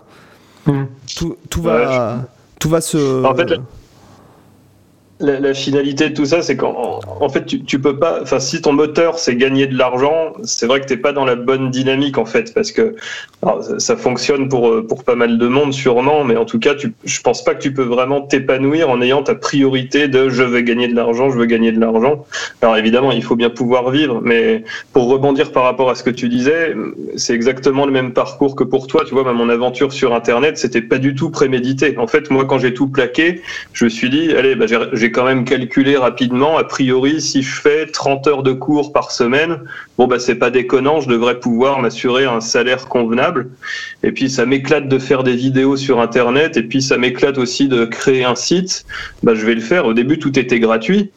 Mmh. Tout, tout, va, tout va se. En fait, la, finalité de tout ça, c'est qu'en en fait, tu, peux pas. Enfin, si ton moteur c'est gagner de l'argent, c'est vrai que t'es pas dans la bonne dynamique en fait, parce que ça fonctionne pour pour pas mal de monde sûrement, mais en tout cas, tu, je pense pas que tu peux vraiment t'épanouir en ayant ta priorité de je veux gagner de l'argent, je veux gagner de l'argent. Alors évidemment, il faut bien pouvoir vivre, mais pour rebondir par rapport à ce que tu disais, c'est exactement le même parcours que pour toi. Tu vois, mon aventure sur Internet, c'était pas du tout prémédité. En fait, moi, quand j'ai tout plaqué, je me suis dit, allez, bah, j'ai quand même rapidement. A priori, si je fais 30 heures de cours par semaine, bon, bah, c'est pas déconnant. Je devrais pouvoir m'assurer un salaire convenable. Et puis, ça m'éclate de faire des vidéos sur Internet. Et puis, ça m'éclate aussi de créer un site. Bah, je vais le faire. Au début, tout était gratuit.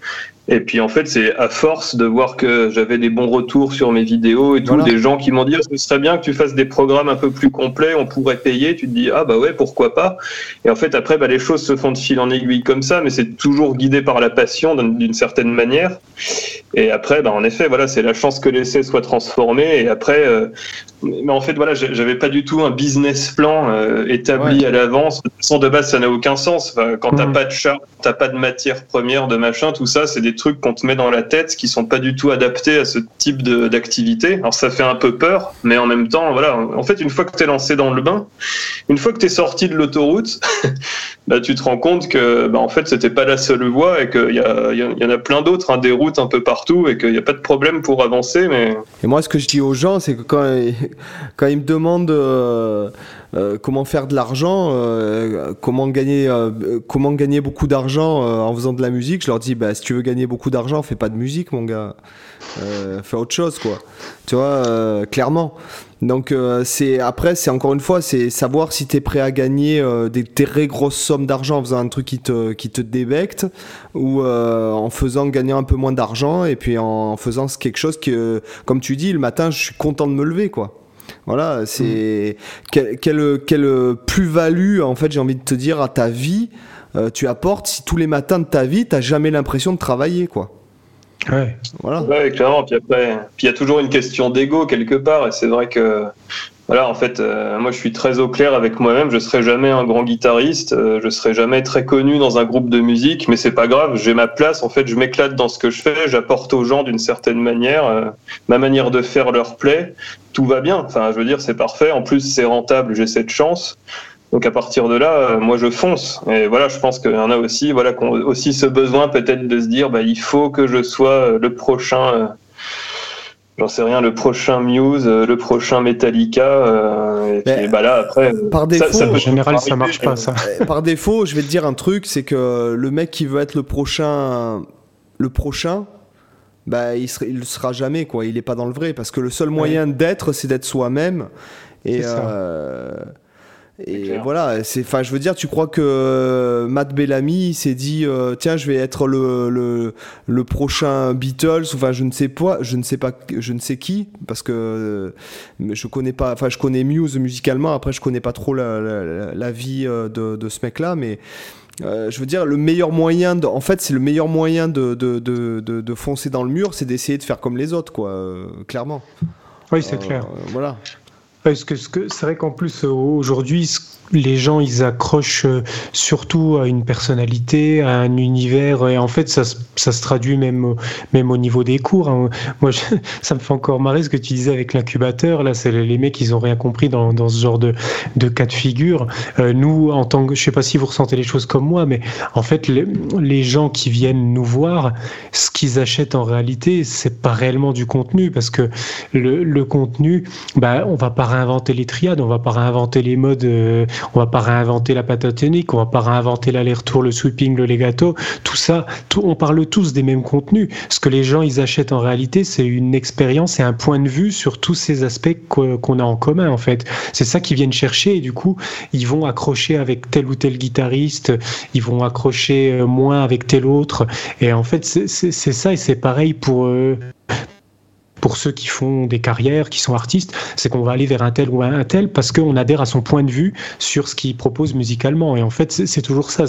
Et puis en fait, c'est à force de voir que j'avais des bons retours sur mes vidéos et tout, des gens qui m'ont dit ah, ce serait bien que tu fasses des programmes un peu plus complets, on pourrait payer. Tu te dis ah bah ouais, pourquoi pas? Et en fait, après, bah, les choses se font de fil en aiguille comme ça, mais c'est toujours guidé par la passion d'une certaine manière. Et après, bah, en effet, voilà, c'est la chance que l'essai soit transformé. Et après, euh, mais en fait, voilà, j'avais pas du tout un business plan euh, établi à l'avance. De toute façon, de base, ça n'a aucun sens. quand t'as mmh. pas de char, t'as pas de matière première, de machin, tout ça, c'est des trucs qu'on te met dans la tête qui sont pas du tout adaptés à ce type d'activité. Alors ça fait un peu peur, mais en même temps, voilà. En fait, une fois que tu es lancé dans le bain, une fois que tu es sorti de l'autoroute, bah, tu te rends compte que bah, en fait, c'était pas la seule voie et qu'il y, y, y, en a plein d'autres, hein, des routes un peu partout et qu'il n'y a pas de problème pour avancer. Mais... Et moi, ce que je dis aux gens, c'est que quand, quand ils me demandent. Euh, euh, comment faire de l'argent, euh, comment gagner, euh, comment gagner beaucoup d'argent en faisant de la musique? Je leur dis, bah, si tu veux gagner beaucoup d'argent, fais pas de musique, mon gars. fais autre chose, quoi. Tu vois, clairement. Donc c'est après, c'est encore une fois, c'est savoir si tu es prêt à gagner des très grosses sommes d'argent en faisant un truc qui te, qui te débecte ou en faisant gagner un peu moins d'argent et puis en faisant quelque chose que, comme tu dis, le matin, je suis content de me lever, quoi. Voilà, c'est quelle, quelle, plus-value, en fait, j'ai envie de te dire, à ta vie, euh, tu apportes si tous les matins de ta vie, tu n'as jamais l'impression de travailler, quoi. Ouais. Voilà. Ouais, clairement. Puis après, puis il y a toujours une question d'ego quelque part, et c'est vrai que voilà, en fait, euh, moi je suis très au clair avec moi-même. Je serai jamais un grand guitariste, euh, je serai jamais très connu dans un groupe de musique, mais c'est pas grave. J'ai ma place. En fait, je m'éclate dans ce que je fais. J'apporte aux gens d'une certaine manière euh, ma manière de faire leur play. Tout va bien. Enfin, je veux dire, c'est parfait. En plus, c'est rentable. J'ai cette chance. Donc à partir de là, moi je fonce. Et voilà, je pense qu'il y en a aussi, voilà, aussi ce besoin peut-être de se dire, bah, il faut que je sois le prochain j'en sais rien, le prochain Muse, euh, le prochain Metallica. Euh, et bah là, après, par défaut, ça, en général, ça marche pas. Ça. Par défaut, je vais te dire un truc, c'est que le mec qui veut être le prochain, le prochain, bah il sera, il sera jamais quoi. Il est pas dans le vrai parce que le seul moyen d'être, c'est d'être soi-même. Et euh, et voilà, c'est, enfin, je veux dire, tu crois que euh, Matt Bellamy s'est dit, euh, tiens, je vais être le, le, le, prochain Beatles, enfin, je ne sais pas, je ne sais pas, je ne sais qui, parce que euh, je connais pas, enfin, je connais Muse musicalement, après, je connais pas trop la, la, vie de, de, ce mec-là, mais je veux dire, le meilleur moyen, de, en fait, c'est le meilleur moyen de, de, de, foncer dans le mur, c'est d'essayer de faire comme les autres, quoi, clairement. Oui, c'est clair. Voilà. Parce que, que c'est vrai qu'en plus aujourd'hui, les gens ils accrochent euh, surtout à une personnalité, à un univers, et en fait ça, ça se traduit même, même au niveau des cours. Hein. Moi, ça me fait encore marrer ce que tu disais avec l'incubateur. Là, c'est les mecs, ils ont rien compris dans, dans ce genre de, de cas de figure. Euh, nous, en tant que, je sais pas si vous ressentez les choses comme moi, mais en fait, les, les gens qui viennent nous voir, ce qu'ils achètent en réalité, c'est pas réellement du contenu, parce que le, le contenu, bah, on va pas réinventer les triades, on va pas réinventer les modes. Euh, on va pas réinventer la patatonique, on va pas réinventer l'aller-retour, le sweeping, le legato, tout ça, on parle tous des mêmes contenus. Ce que les gens ils achètent en réalité, c'est une expérience et un point de vue sur tous ces aspects qu'on a en commun en fait. C'est ça qu'ils viennent chercher et du coup ils vont accrocher avec tel ou tel guitariste, ils vont accrocher euh, moins avec tel autre et en fait c'est ça et c'est pareil pour euh, pour ceux qui font des carrières, qui sont artistes, c'est qu'on va aller vers un tel ou un tel parce qu'on adhère à son point de vue sur ce qu'il propose musicalement. Et en fait, c'est toujours ça.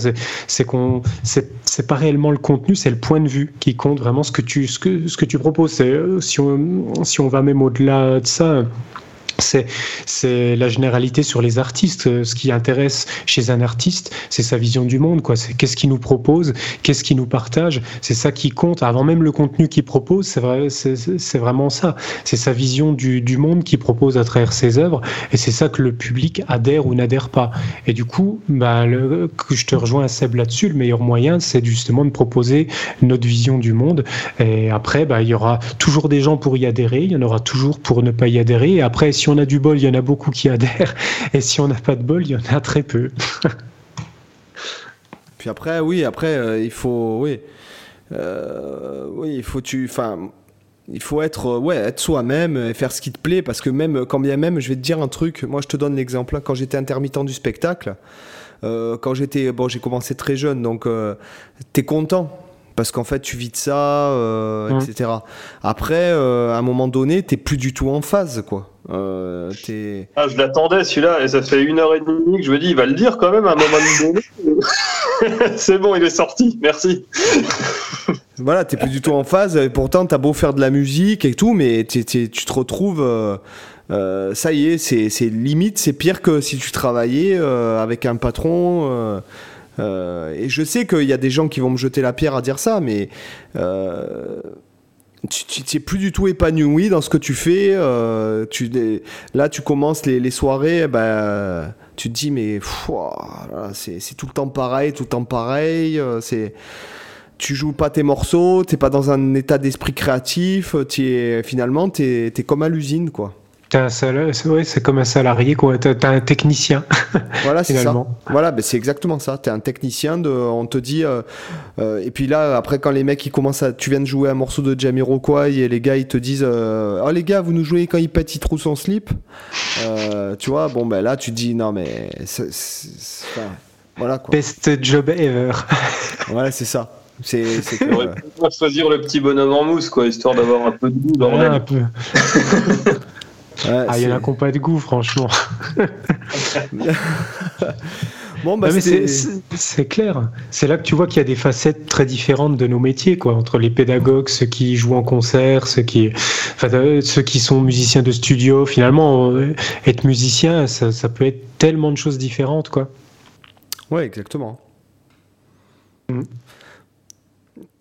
C'est qu'on, c'est pas réellement le contenu, c'est le point de vue qui compte vraiment ce que tu, ce que, ce que tu proposes. Si on, si on va même au-delà de ça, c'est la généralité sur les artistes. Ce qui intéresse chez un artiste, c'est sa vision du monde. quoi. C'est qu'est-ce qu'il nous propose, qu'est-ce qu'il nous partage. C'est ça qui compte. Avant même le contenu qu'il propose, c'est vrai, vraiment ça. C'est sa vision du, du, monde qu'il propose à travers ses œuvres, et c'est ça que le public adhère ou n'adhère pas. Et du coup, bah, le, je te rejoins à Seb là-dessus. Le meilleur moyen, c'est justement de proposer notre vision du monde. Et après, bah, il y aura toujours des gens pour y adhérer. Il y en aura toujours pour ne pas y adhérer. Et après, on a du bol, il y en a beaucoup qui adhèrent. Et si on n'a pas de bol, il y en a très peu. Puis après, oui, après, euh, il faut, oui, euh, oui, il faut tu, enfin, il faut être, euh, ouais, être soi-même et faire ce qui te plaît, parce que même, quand bien même, je vais te dire un truc. Moi, je te donne l'exemple. Hein. Quand j'étais intermittent du spectacle, quand j'étais, bon, j'ai commencé très jeune, donc t'es content parce qu'en fait tu vis de ça, etc. Après, à un moment donné, t'es plus du tout en phase, quoi. Euh, ah, je l'attendais celui-là, et ça fait une heure et demie que je me dis, il va le dire quand même à un moment donné. c'est bon, il est sorti, merci. voilà, t'es plus du tout en phase, et pourtant t'as beau faire de la musique et tout, mais tu te retrouves. Euh, euh, ça y est, c'est limite, c'est pire que si tu travaillais avec un patron. Et je sais qu'il y a des gens qui vont me jeter la pierre à dire ça, mais tu n'es plus du tout épanoui dans ce que tu fais. Euh, là, tu commences les, soirées, ben, tu te dis, mais c'est tout le temps pareil, tout le temps pareil. Euh, c'est tu joues pas tes morceaux, t'es pas dans un état d'esprit créatif. Finalement, tu es, es, comme à l'usine, quoi c'est comme un salarié, quoi. T'as as un technicien. Voilà, c'est ça. Voilà, ben c'est exactement ça. T'es un technicien. De, on te dit. Euh, euh, et puis là, après, quand les mecs ils commencent à, tu viens de jouer un morceau de Jamiroquai et les gars ils te disent, euh, oh les gars, vous nous jouez quand il pète, il trouve son slip. tu vois, bon ben là, tu te dis non mais, voilà quoi. Best job ever. voilà, c'est ça. C'est. On va choisir le petit bonhomme en mousse, quoi, histoire d'avoir un peu de goût dans un peu. ah, il y en a qui n'ont pas de goût, franchement. bon, bah, c'est clair. C'est là que tu vois qu'il y a des facettes très différentes de nos métiers, quoi, entre les pédagogues, ceux qui jouent en concert, ceux qui, enfin, euh, ceux qui sont musiciens de studio. Finalement, euh, être musicien, ça, ça peut être tellement de choses différentes, quoi. Ouais, exactement. Mm.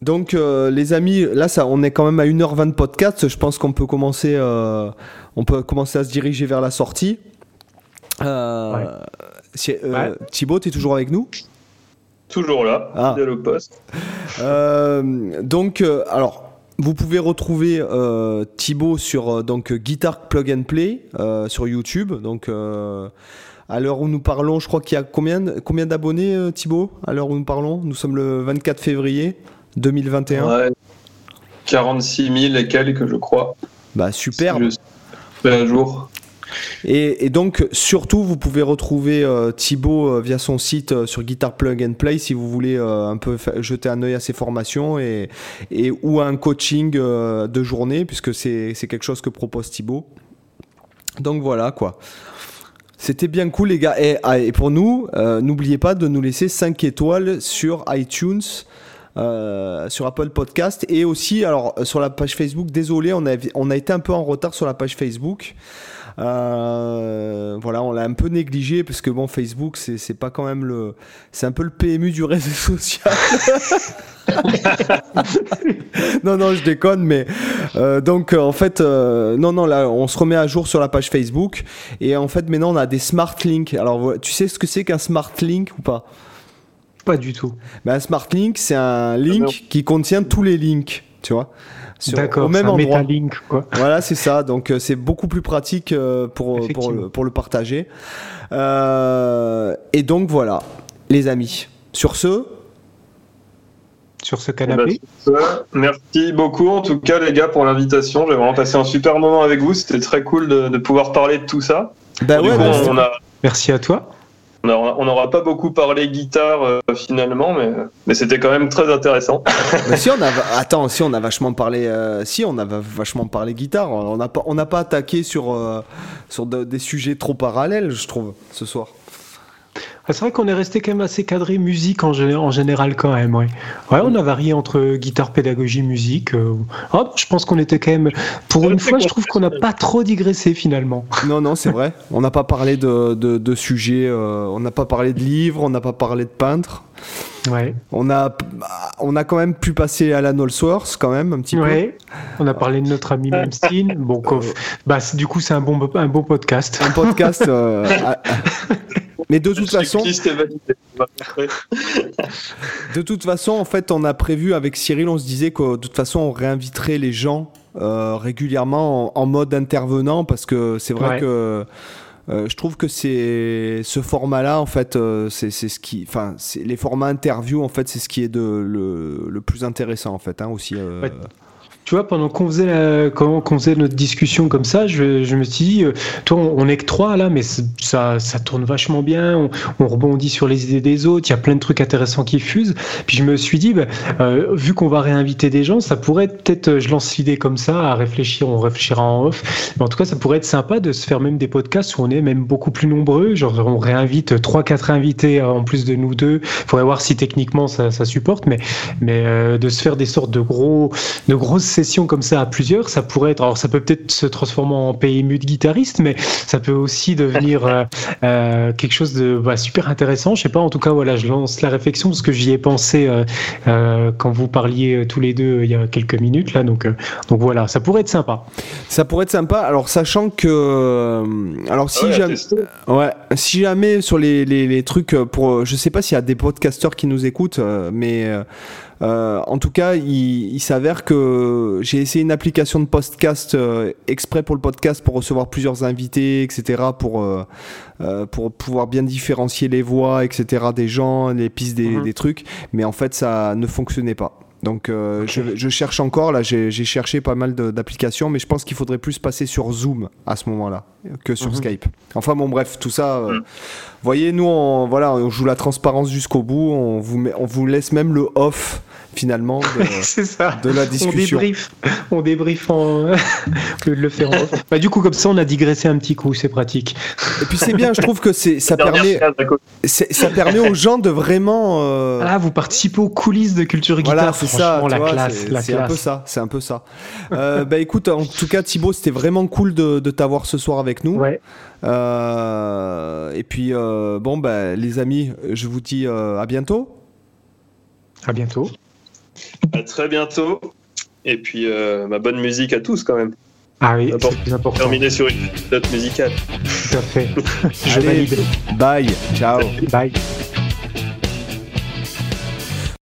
Donc euh, les amis, là ça, on est quand même à 1h20 de podcast. Je pense qu'on peut commencer, euh, on peut commencer à se diriger vers la sortie. Euh, euh Thibaut, tu es toujours avec nous? Toujours là, ah. fidèle au poste. donc, alors, vous pouvez retrouver Thibaut sur donc Guitar Plug and Play sur YouTube. Donc, à l'heure où nous parlons, je crois qu'il y a combien, combien d'abonnés, Thibaut? À l'heure où nous parlons, nous sommes le 24 février. 2021 ouais, 46 000 et quelques, je crois. Bah, super. un jour. Et, donc, surtout, vous pouvez retrouver euh, Thibaut euh, via son site euh, sur Guitar Plug and Play si vous voulez un peu jeter un œil à ses formations et, et ou à un coaching de journée, puisque c'est quelque chose que propose Thibaut. Donc voilà quoi. C'était bien cool les gars. Et, ah, et pour nous, n'oubliez pas de nous laisser 5 étoiles sur iTunes. Euh, sur Apple Podcast et aussi alors euh, sur la page Facebook. Désolé, on a, on a été un peu en retard sur la page Facebook. Euh, voilà, on l'a un peu négligé parce que bon, Facebook, c'est pas quand même le, c'est un peu le PMU du réseau social. non, non, je déconne, mais donc en fait, non, non, là, on se remet à jour sur la page Facebook et en fait, maintenant, on a des smart links. Alors, tu sais ce que c'est qu'un smart link ou pas? Pas du tout. Ben, un Smart Link, c'est un link qui contient tous les links, tu vois. D'accord, au même endroit. Link, quoi. Voilà, c'est ça. Donc euh, c'est beaucoup plus pratique euh, pour, pour, pour, le partager. Euh, et donc voilà, les amis. Sur ce, sur ce canapé. Ben, merci beaucoup en tout cas les gars pour l'invitation. J'ai vraiment passé un super moment avec vous. C'était très cool de, pouvoir parler de tout ça. Ben ouais, on a... Merci à toi. On n'aura pas beaucoup parlé guitare euh, finalement, mais, c'était quand même très intéressant. si on a, attends, si on a vachement parlé, euh, on a guitare, on n'a pas, on n'a pas attaqué sur euh, sur des sujets trop parallèles, je trouve, ce soir. C'est vrai qu'on est resté quand même assez cadré musique en, en général quand même. Ouais. ouais, on a varié entre guitare, pédagogie, musique. Oh, je pense qu'on était quand même. Pour une fois, je trouve qu'on n'a pas trop digressé finalement. Non, non, c'est vrai. On n'a pas parlé de, de, sujets. on n'a pas parlé de livres. On n'a pas parlé de peintres. Ouais. On a, on a quand même pu passer à la Source quand même un petit ouais. On a parlé de notre ami Memstein. Bon, bah, du coup, c'est un bon, un bon podcast. Un podcast. Mais de toute façon, de toute façon, en fait, on a prévu avec Cyril, on se disait que de toute façon, on réinviterait les gens euh, régulièrement en, mode intervenant parce que c'est vrai que euh, je trouve que c'est ce format-là, en fait, euh, c'est ce qui, enfin, les formats interview, en fait, c'est ce qui est de, le, le, plus intéressant, en fait, hein, aussi. Euh tu vois, pendant qu'on faisait, la, qu'on faisait notre discussion comme ça, je, je me suis dit, euh, toi, on, est que trois là, mais ça, ça tourne vachement bien, on, on, rebondit sur les idées des autres, il y a plein de trucs intéressants qui fusent. Puis je me suis dit, bah, euh, vu qu'on va réinviter des gens, ça pourrait peut-être, euh, je lance l'idée comme ça, à réfléchir, on réfléchira en off. Mais en tout cas, ça pourrait être sympa de se faire même des podcasts où on est même beaucoup plus nombreux, genre on réinvite trois, quatre invités en plus de nous deux. Faudrait voir si techniquement ça, ça supporte, mais, mais euh, de se faire des sortes de gros, de grosses session comme ça à plusieurs, ça pourrait être. Alors, ça peut peut-être se transformer en PMU de guitariste, mais ça peut aussi devenir euh, euh, quelque chose de bah, super intéressant. Je sais pas, en tout cas, voilà, je lance la réflexion parce que j'y ai pensé euh, quand vous parliez tous les deux il y a quelques minutes là. Donc, donc voilà, ça pourrait être sympa. Ça pourrait être sympa. Alors, sachant que. Alors, si, jamais, ouais, si jamais sur les, les, les, trucs pour. Je sais pas s'il y a des podcasteurs qui nous écoutent, mais. Euh, en tout cas, il, s'avère que j'ai essayé une application de podcast euh, exprès pour le podcast pour recevoir plusieurs invités, etc. Pour, euh, pour pouvoir bien différencier les voix, etc. des gens, les pistes des, mhm. des trucs. Mais en fait, ça ne fonctionnait pas. Donc je, je, cherche encore, là j'ai cherché pas mal d'applications, mais je pense qu'il faudrait plus passer sur Zoom à ce moment-là que sur mhm. Skype. Enfin bon bref, tout ça, mhm. voyez, nous on, voilà, on joue la transparence jusqu'au bout, on vous, met, on vous laisse même le off finalement de, la discussion. On débrief, on en le faire en bah, du coup, comme ça, on a digressé un petit coup, c'est pratique. Et puis c'est bien, je trouve que ça permet, ça permet aux gens de vraiment. Euh, ah, vous participez aux coulisses de culture guitare. Voilà, c'est ça. La classe, c'est un peu ça. C'est un peu ça. Euh, bah écoute, en tout cas, Thibaut, c'était vraiment cool de, t'avoir ce soir avec nous. Ouais. Euh, et puis, bon, bah, les amis, je vous dis à bientôt. À bientôt. À très bientôt. Et puis, euh, ma bonne musique à tous quand même. Ah oui, c'est important. Terminer sur une note musicale. Tout à fait. Je valide. Bye. Ciao. Bye.